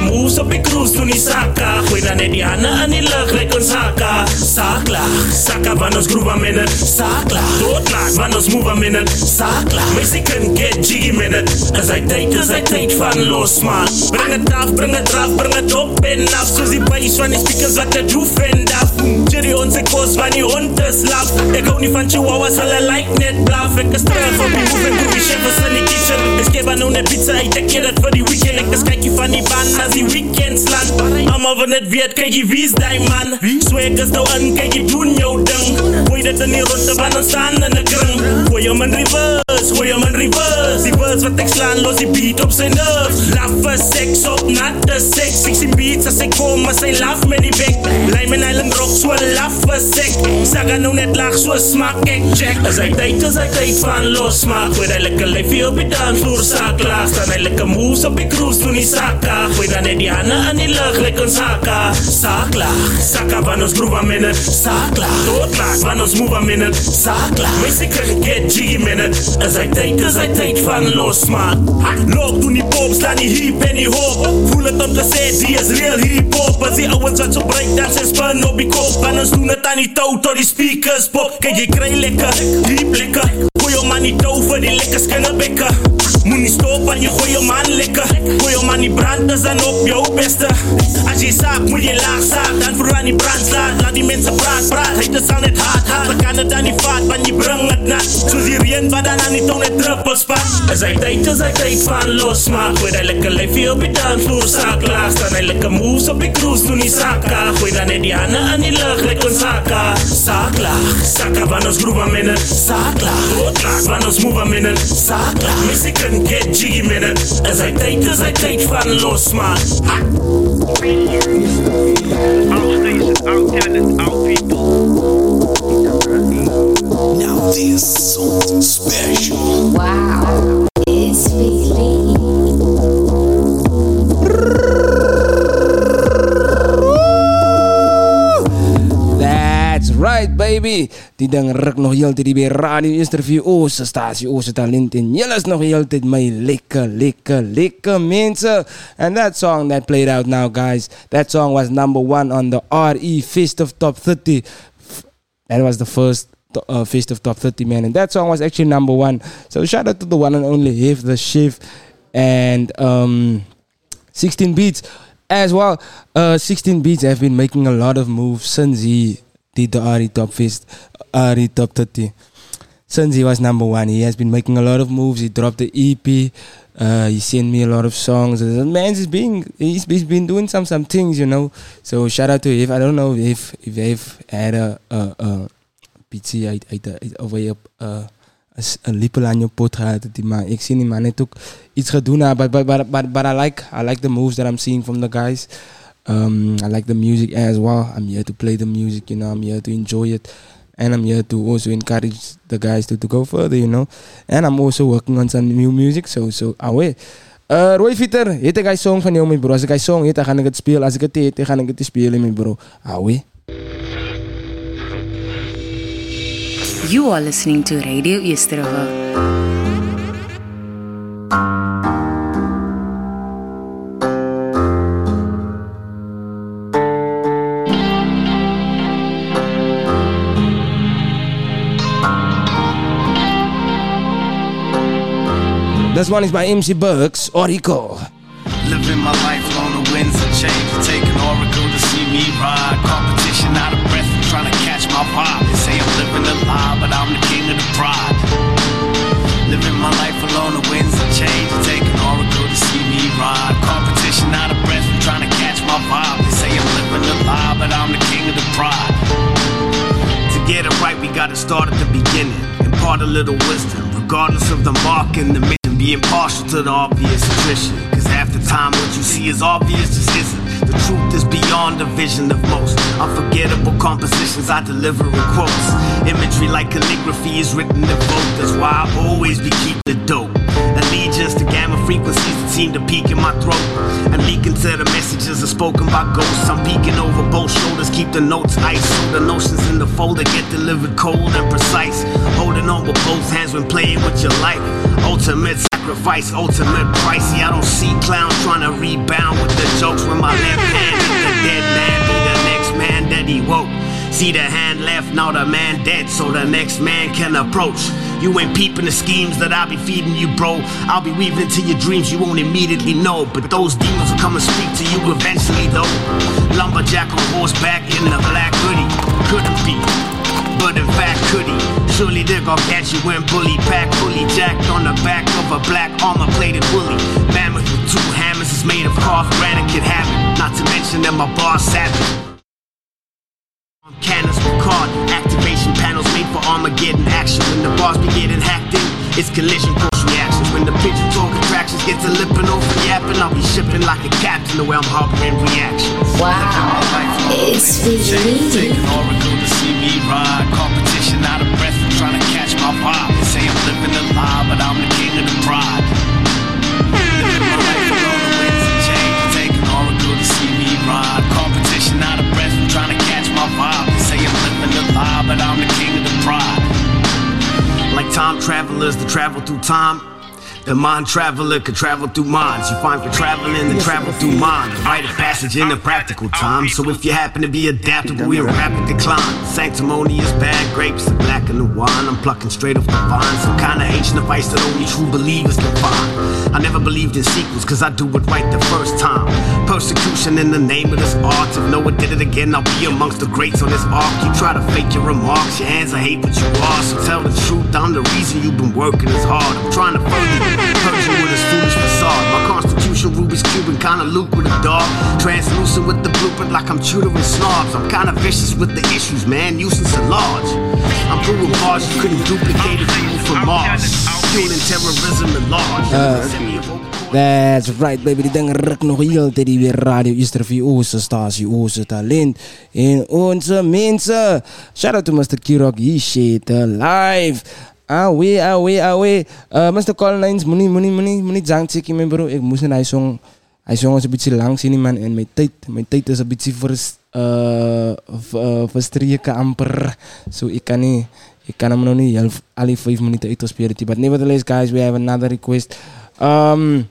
Speaker 28: moves op die cruise, doen die saka. Dan net die handen aan die lucht, lekker ons haka saka van ons groove am in it Zaak laag, doodlaag van ons move am in it Zaak laag, Mexican get jiggy it As hij tijd is, hij tijd van losmaak Bring het af, bring het af, bring het op en af Soos die bass van die speakers wat de roof en af Jerry onze koos van die hond is laf Ik hou niet van chihuahuas, hulle like net blaf. Ik is terug op die move en groovy is in die kitchen. Ik skip aan nou net pizza, ik tek je dat voor die weekend. Ik is kijkie van die baan as die weekends land Allemaal van het weet, kijk je wie is die man? Swag is nou in, kijk je doen jouw ding. Gooi dat in die rotte van ons staan in de kring. Gooi hem in reverse, gooi hem in reverse. Die verse wat ik slaan, los die beat op zijn nerves. Laffe seks op natte seks Ik zie beats als ik kom, maar zij laf met die bek. Lijm en island rock, so laffe sek Saga nou net laag, so smaak ek check. As hy tyd, as hy tyd van los maak Gooi die lekker lijfie op die dansvloer, saak laag. Staan hy lekker moves op die cruise, doen die saka Gooi dan net die handen aan die lucht, lekker saka. Saak laag, saka van ons groove am in it Saak laag, dood laag, van ons move am in it Saak laag, mense kan get met it As hy tyd, as hy tyd van los maak Loop doen die pop, slaan die hip en die hop. Voel het om te sê, die is real hip hop. As die ouwens wat so breakdance en spin op die kop En ons doen het aan die touw tot die speakers pop. Kijk jy kry lekker, diep lekker. Gooi jou man die touw vir die Moenie stop en jy gooi jou man lekker Gooi jou man die brand is dan op jou beste. As jy saak, moet jy laag saak Dan vroeg aan die brand slaat, laat die mense praat, praat Hy te sal net hard, hard, we kan het aan die vaat Want jy bring het nat, soos die reen er wat dan er, aan die tong net druppel spat Is hy tyd, is hy tyd van losmaak Gooi die lekker lijfie er op die dansvloer, saak laag Staan hy lekker moves op die cruise, doen die saka Gooi dan net die handen aan die lucht, lekker Saak laag, van ons in it Saak laag, van ons in it Saak laag, kan get jiggy met it Is hy tyd, is hy tyd van losmaak Outstation, out talent, out people
Speaker 17: Now this is something special.
Speaker 7: Wow,
Speaker 10: baby. Die ding ruk nog heel tijd bij Radio Interview. Onze statie, onze talent. En jullie is nog heel tijd mij lekker, lekker, lekker mensen. And that song that played out now, guys. That song was number one on the RE Fist of Top 30. That was the first uh, Fist of Top 30, man. And that song was actually number one. So shout out to the one and only Hif the Shift and um, 16 Beats as well. Uh, 16 Beats have been making a lot of moves since he the RE Top Fist, RE Top 30. Since he was number one, he has been making a lot of moves. He dropped the EP. Uh, he sent me a lot of songs. The man is being he's, he's been doing some some things, you know. So shout out to If. I don't know if if If had a a, a PC uit uit uit of hy op uh, is 'n lepel aan jou pot gehad maar ek sien die man het ook iets gedoen, hè, but, but, but, but, but I like I like the moves that I'm seeing from the guys. Um, I like the music as well. I'm here to play the music, you know. I'm here to enjoy it, and I'm here to also encourage the guys to, to go further, you know. And I'm also working on some new music, so so away. Uh, Roy Fitter, het ek hy song van jou my bro. As ek hy song het, gaan ek dit speel. As ek dit het, gaan ek dit speel my bro. Away.
Speaker 1: You are listening to Radio Easterhoek.
Speaker 10: This one is by MC Bucks, Orico.
Speaker 29: Living my life on the winds of change. Taking Oracle to see me ride. Competition out of breath, trying to catch my vibe. They say I'm living a lie, but I'm the king of the pride. Living my life alone, the winds of change. Taking Oracle to see me ride. Competition out of breath, trying to catch my vibe. They say I'm living a lie, but I'm the king of the pride. To get it right, we gotta start at the beginning. Impart a little wisdom, regardless of the mark and the mission. Be impartial to the obvious attrition. Cause half the time what you see is obvious just isn't. The truth is beyond the vision of most. Unforgettable compositions I deliver in quotes. Imagery like calligraphy is written in bold. That's why I always be keep the dope. Allegiance to gamma frequencies that seem to peak in my throat. And leaking to the messages are spoken by ghosts. I'm peeking over both shoulders, keep the notes ice. So the notions in the folder get delivered cold and precise. Holding on with both hands when playing with your life. Ultimate sacrifice, ultimate pricey. I don't see clowns trying to rebound with the jokes when my left hand is the dead man. Be the next man that he woke. See the hand left, now the man dead, so the next man can approach. You ain't peeping the schemes that I'll be feeding you, bro. I'll be weaving into your dreams you won't immediately know. But those demons will come and speak to you eventually, though. Lumberjack on horseback in a black hoodie. Couldn't be. but in fact, could he? Surely they're gonna catch you when bully pack, fully jacked on the back of a black armor plated woolly. Mammoth with two hammers is made of carved granite could it. Not to mention that my bar's savage. Cannons with card activation panels made for Armageddon action. When the bars be getting hacked in, it's collision course reactions. When the pigeon talk contractions get to lipping over yapping, I'll be shipping like a captain the way I'm harboring reactions.
Speaker 7: Wow. It's really
Speaker 29: Taking Oracle to see me ride. Competition out of breath, I'm trying to catch my vibe. They say I'm living a lie, but I'm the king of the pride. Vibe. They say I'm living a lie, but I'm the king of the pride. Like time travelers that travel through time. The mind traveler could travel through minds. You find for traveling and travel through mind. The rite of passage in a practical time. So if you happen to be adaptable, we're a rapid decline. Sanctimonious bad grapes, the black and the wine. I'm plucking straight off the vine. Some kind of ancient advice that only true believers can find. I never believed in sequels, cause I do it right the first time. Persecution in the name of this art. If Noah did it again, I'll be amongst the greats on this arc. You try to fake your remarks, your hands, I hate what you are. So tell the truth, I'm the reason you've been working as hard. I'm trying to further purge you with this foolish facade. My constitution, Rubik's Cube, and kinda lucrative, dog. Translucent with the blueprint, like I'm tutoring snobs. I'm kinda vicious with the issues, man. Nuisance at large. I'm proving bars you couldn't duplicate if you from Mars. Fueling terrorism at large.
Speaker 10: Uh, That's right baby, die ding ruk nog heel tyd weer Radio Easter vir ons stasie, ons talent en onze mense. Shout out to Mr. Kirok, he shit live. Ah we, ah we, ah we. Uh, Mr. Collins, moenie moenie moenie moenie jank checkie my bro. Ek moes net hy song hy song ons 'n bietjie lank sien nie man en my tyd, my tyd is 'n bietjie vir uh uh, verstreke amper. So ek kan nie ek kan hom nog nie heel al die 5 minute uitspeel nie. But nevertheless guys, we have another request. Um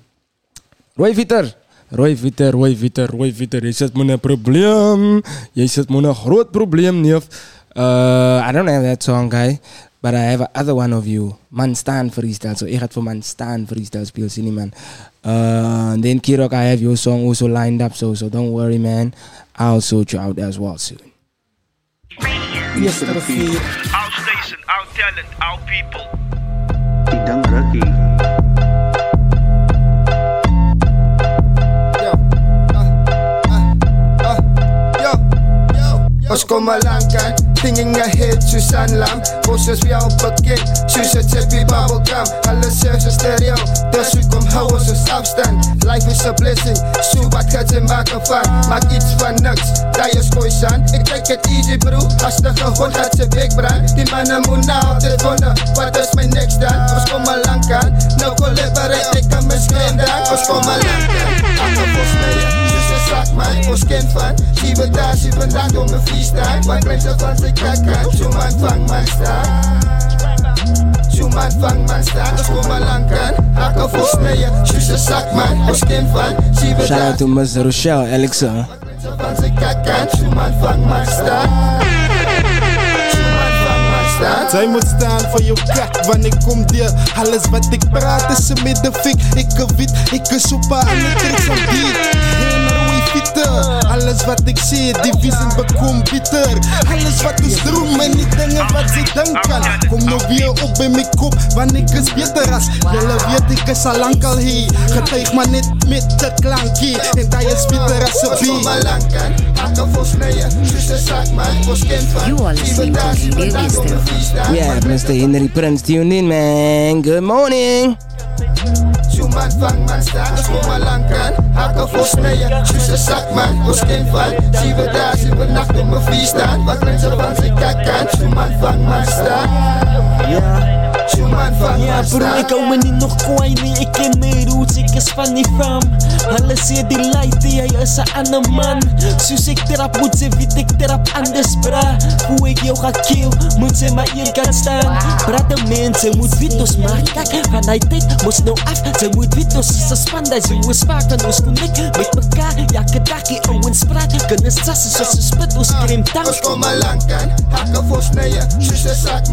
Speaker 10: Roy Viter. Roy Viter, Roy Viter, Roy Viter. Jy sit met 'n probleem. Jy sit met groot probleem, neef. Uh I don't have that song guy, but I have other one of you. Man staan freestyle. So ek gaan vir man staan freestyle speel sien nie man. Uh and then Kirok, I have your song also lined up so so don't worry man. I'll sort you out as well soon.
Speaker 30: Yes, Our station, our talent, our people.
Speaker 3: Tidang Raki.
Speaker 31: Ons kom al lank aan, thinking ahead soos aanlam Ons is vir jou bekend, soos a tippie bubblegum. Alles sê so stereo, hoekom hou ons ons afstand Life is a blessing, so wat gaat ze maken van Maak iets van niks, daar is gooi aan Ik kijk het easy bro, as de hond gaat ze big brand Die mannen moet nou altijd wonder, wat is mijn next dan Ons kom al lank aan, nou collaborate ik kan mijn screen dan Ons kom al lank aan, ik kan voor smeren zak man, ons ken van. Zeven daar, zeven dag door mijn freestyle. Maar grenzen van zijn kakken, zo man vang man staan Zo man vang man staan, ons kom maar lang kan. Hakken voor smeeën, zusse zak man, ons ken van. Zeven
Speaker 10: Shout
Speaker 31: daar,
Speaker 10: out to Miss Rochelle Alexa.
Speaker 31: van zijn kakken, zo man vang man staan
Speaker 32: Zij moet staan voor jouw kak wanneer ik kom dir Alles wat ik praat is een middenvink Ik wit, ik is op alle tricks van die Geen rode Alles wat ik zie, die vissen bekom bitter Alles wat is droom en niet dingen wat ze denken Kom nou weer op in mijn kop, want ik is beter as Jullie weet ik is al lang al hier Getuig maar net met de klankie En dat is beter as een
Speaker 31: Ons kom maar
Speaker 32: beat
Speaker 31: lang kan, hakken voor smeeën Zusse zak man, ons ken van
Speaker 1: You are listening to Radio Easter.
Speaker 10: Yeah, Mr. Henry Prince tuned in man. Good morning.
Speaker 31: Man vang man staan, ons kom maar lang kan Hakken voor smeeën, zusse zak man, ons ken van Zeven daar, zeven nacht op mijn vlies staan Wat grenzen van zijn kakken, zo man vang man staan Zo man vang
Speaker 22: Ja
Speaker 31: man
Speaker 22: bro,
Speaker 31: staan
Speaker 22: ik hou me niet nog kwijt nie Ik ken mijn roots, ik is van die fam. Hulle sê die light, jy is een ander man. Soos ek trap, moet sy weet ek trap anders bra. Hoe ek jou ga kill, moet sy maar een kant staan. Praat de mense, moet weet ons maar kijk Van die tyd, moes nou af Sy moet weet ons is een span, die sy ons vaak Van ons connect met mekaar, ja kedag die ouwens praat Kunnen sassen soos sy spit, ons krem tang ah,
Speaker 31: Ons kom maar lang kan, hakken voor smeeën Zusse zak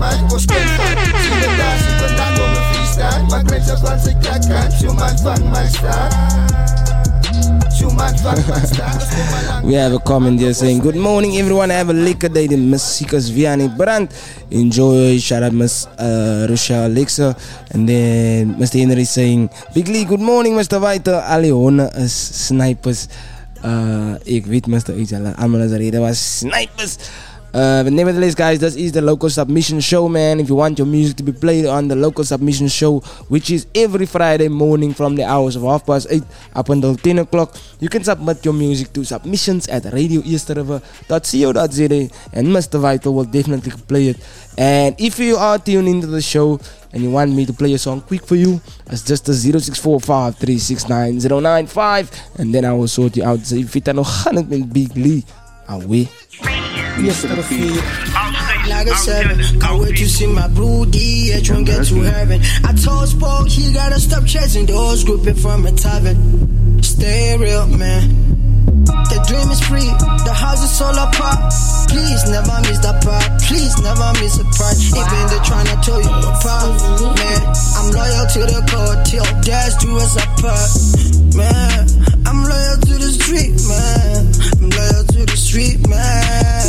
Speaker 10: We have a comment here saying, Good morning, everyone. Have a liquor day. The Miss Sikas Vianney Brand. Enjoy. Shout out, Miss uh, Rochelle Alexa. And then Mr. Henry saying, Big Lee, good morning, Mr. White. Alle honde is snipers. Uh, ek weet, Mr. Hulle allemaal is rede was snipers. Uh, but nevertheless, guys, this is the local submission show, man. If you want your music to be played on the local submission show, which is every Friday morning from the hours of half past 8 up until 10 o'clock, you can submit your music to submissions at radioeasterriver.co.za and Mr. Vital will definitely play it. And if you are tuned into the show and you want me to play a song quick for you, it's just a 0645 and then I will sort you out. So if it's met Big Lee, away.
Speaker 33: Yes, to the feet. Like a seven, can't wait to see my blue DH when get to heaven. I told Spoke he gotta stop chasing those grouping from a tavern. Stay real, man. The dream is free, the house is all apart. Please never miss that part, please never miss a part. Even they tryna tell you apart, man. I'm loyal to the code till death do us apart, man. I'm loyal to the street, man. I'm loyal to the street, man.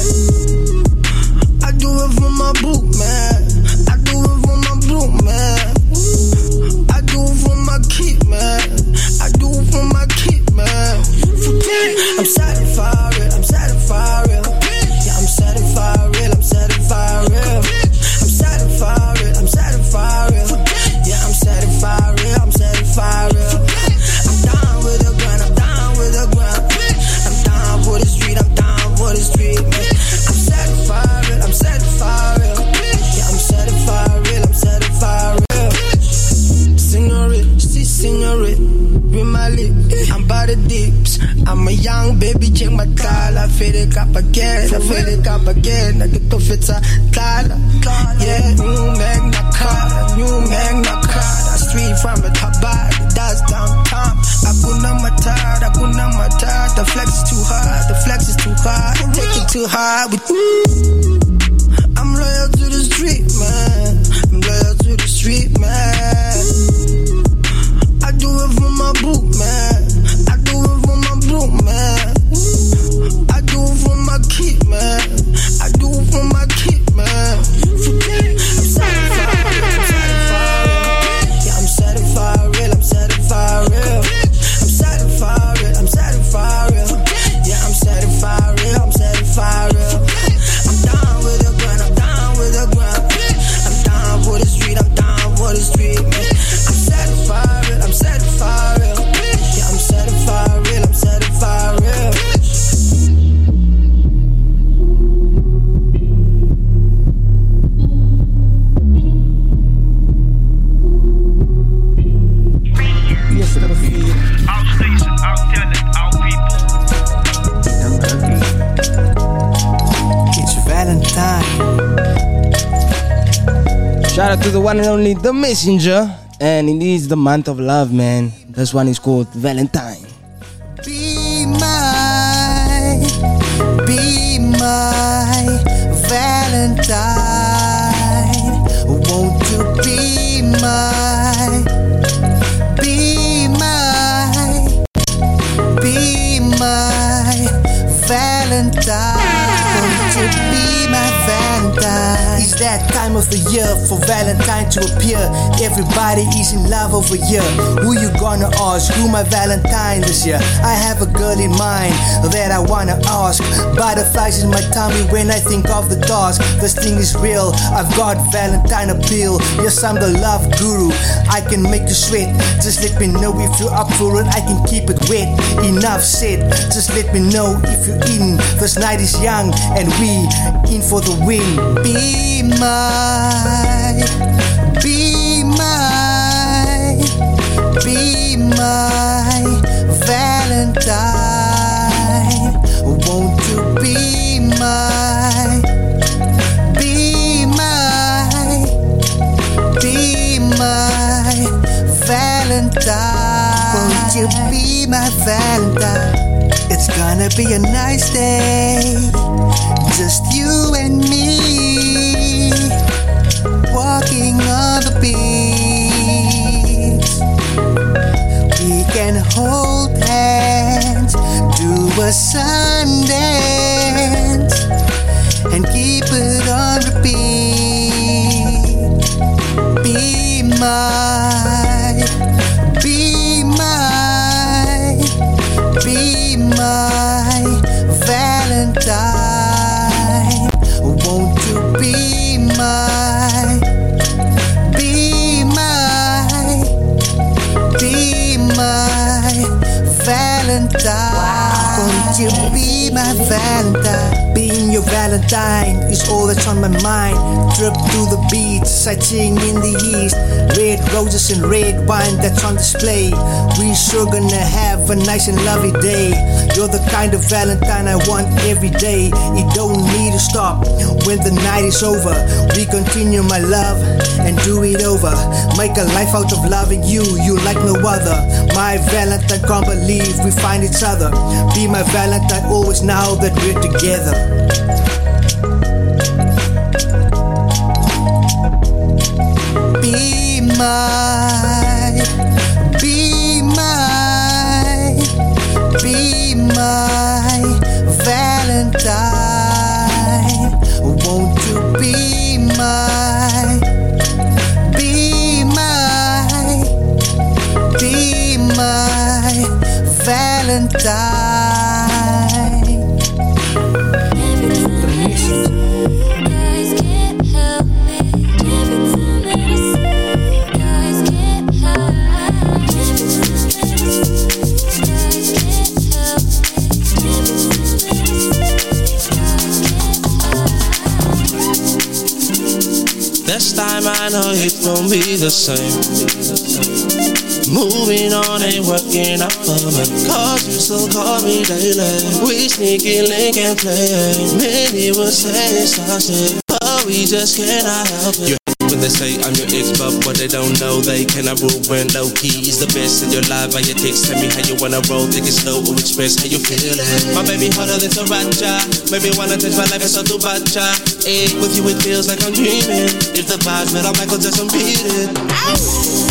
Speaker 33: I do it for my book, man. I do it for my blue, man. Do for my kid, man. I do for my kid, man. I'm satisfied, real. I'm satisfied, real. Yeah, I'm satisfied, real. I'm satisfied, real. I'm satisfied, real. I'm satisfied, real. Yeah, I'm satisfied, real. I'm satisfied, real. I'm down with the grind. I'm down with the grind. I'm down for the street. I'm down for the street. I'm satisfied, real. I'm satisfied, real. Yeah, I'm satisfied, real. I'm satisfied, real. Senorita, with my lip, I'm by the dips. I'm a young baby, check my collar, feel it up again, I feel it up again, I get to fit a collar. Yeah, new Magna Carta, new Magna Carta, street from the top bar, that's downtown. Hakuna Matata, Hakuna Matata, the flex is too hard, the flex is too hard, take it too hard with I'm
Speaker 10: one and only The Messenger. And it is the month of love, man. This one is called Valentine.
Speaker 33: Everybody is in love over here. Who you gonna ask? Who my Valentine this year? I have a girl in mind that I wanna ask. Butterflies in my tummy when I think of the task. This thing is real. I've got Valentine appeal. Yes, I'm the love guru. I can make you sweat. Just let me know if you're up for it. I can keep it wet. Enough said. Just let me know if you're in. This night is young and we in for the win. Be my, Won't you be be be my Valentine? Won't you be my Valentine? It's gonna be a nice day, just you and me, walking on the beach. We can hold was Sundance and keep it on repeat.
Speaker 4: Be my, be my, be my Valentine. Won't you be my, Be my, be my Valentine you be my Valentine? Be your Valentine is all that's on my mind. Trip to the beach, sightseeing in the east. Red roses and red wine that's on display. We sure gonna have a nice and lovely day. You're the kind of Valentine I want every day. It don't need to stop when the night is over. We continue, my love, and do it over. Make a life out of loving you, you like no other. My Valentine, can't believe we find each other. Be my Valentine always now that we're together. My, be my, be my Valentine. Be my, be my, be my Valentine?
Speaker 34: Know it won't be the same. Moving on ain't working out for me. Cause you still call me daily. We sneaky link and play. Many will say it's toxic. But we just cannot help it. When they say I'm your ex, but what they don't know, they cannot ruin low key. Is the best in your life. Your text, tell me how you wanna roll. Take it slow or express how you feeling. My baby harder than Sriracha. Maybe wanna change my life, it's so do bacha. Eh, with you it feels like I'm dreaming. If the vibes met, I'm Michael Jackson, beat it. I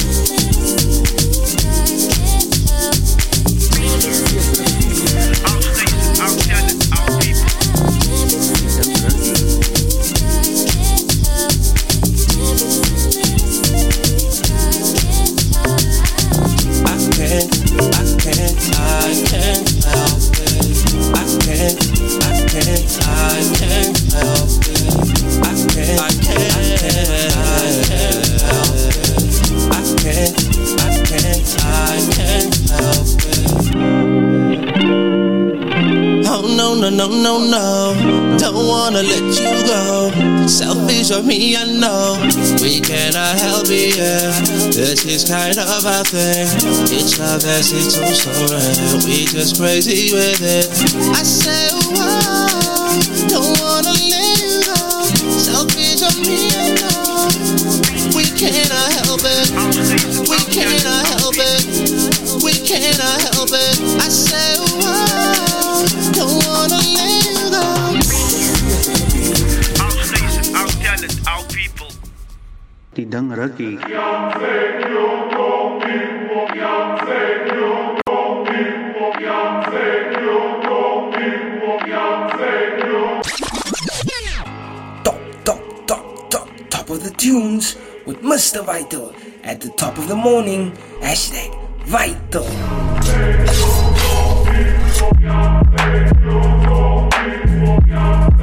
Speaker 34: Selfish of me, I know. We cannot help it, yeah. This is kind of our thing. It's love that's it's so sorry. We just crazy with it. I say, whoa. Don't wanna let you go. Selfish of me, I know. We cannot help it. We cannot help it. We cannot help it. I say, ti. Top, top,
Speaker 35: top, top,
Speaker 10: top of the tunes with Mr. Vital at the top of the morning. Hashtag Vital.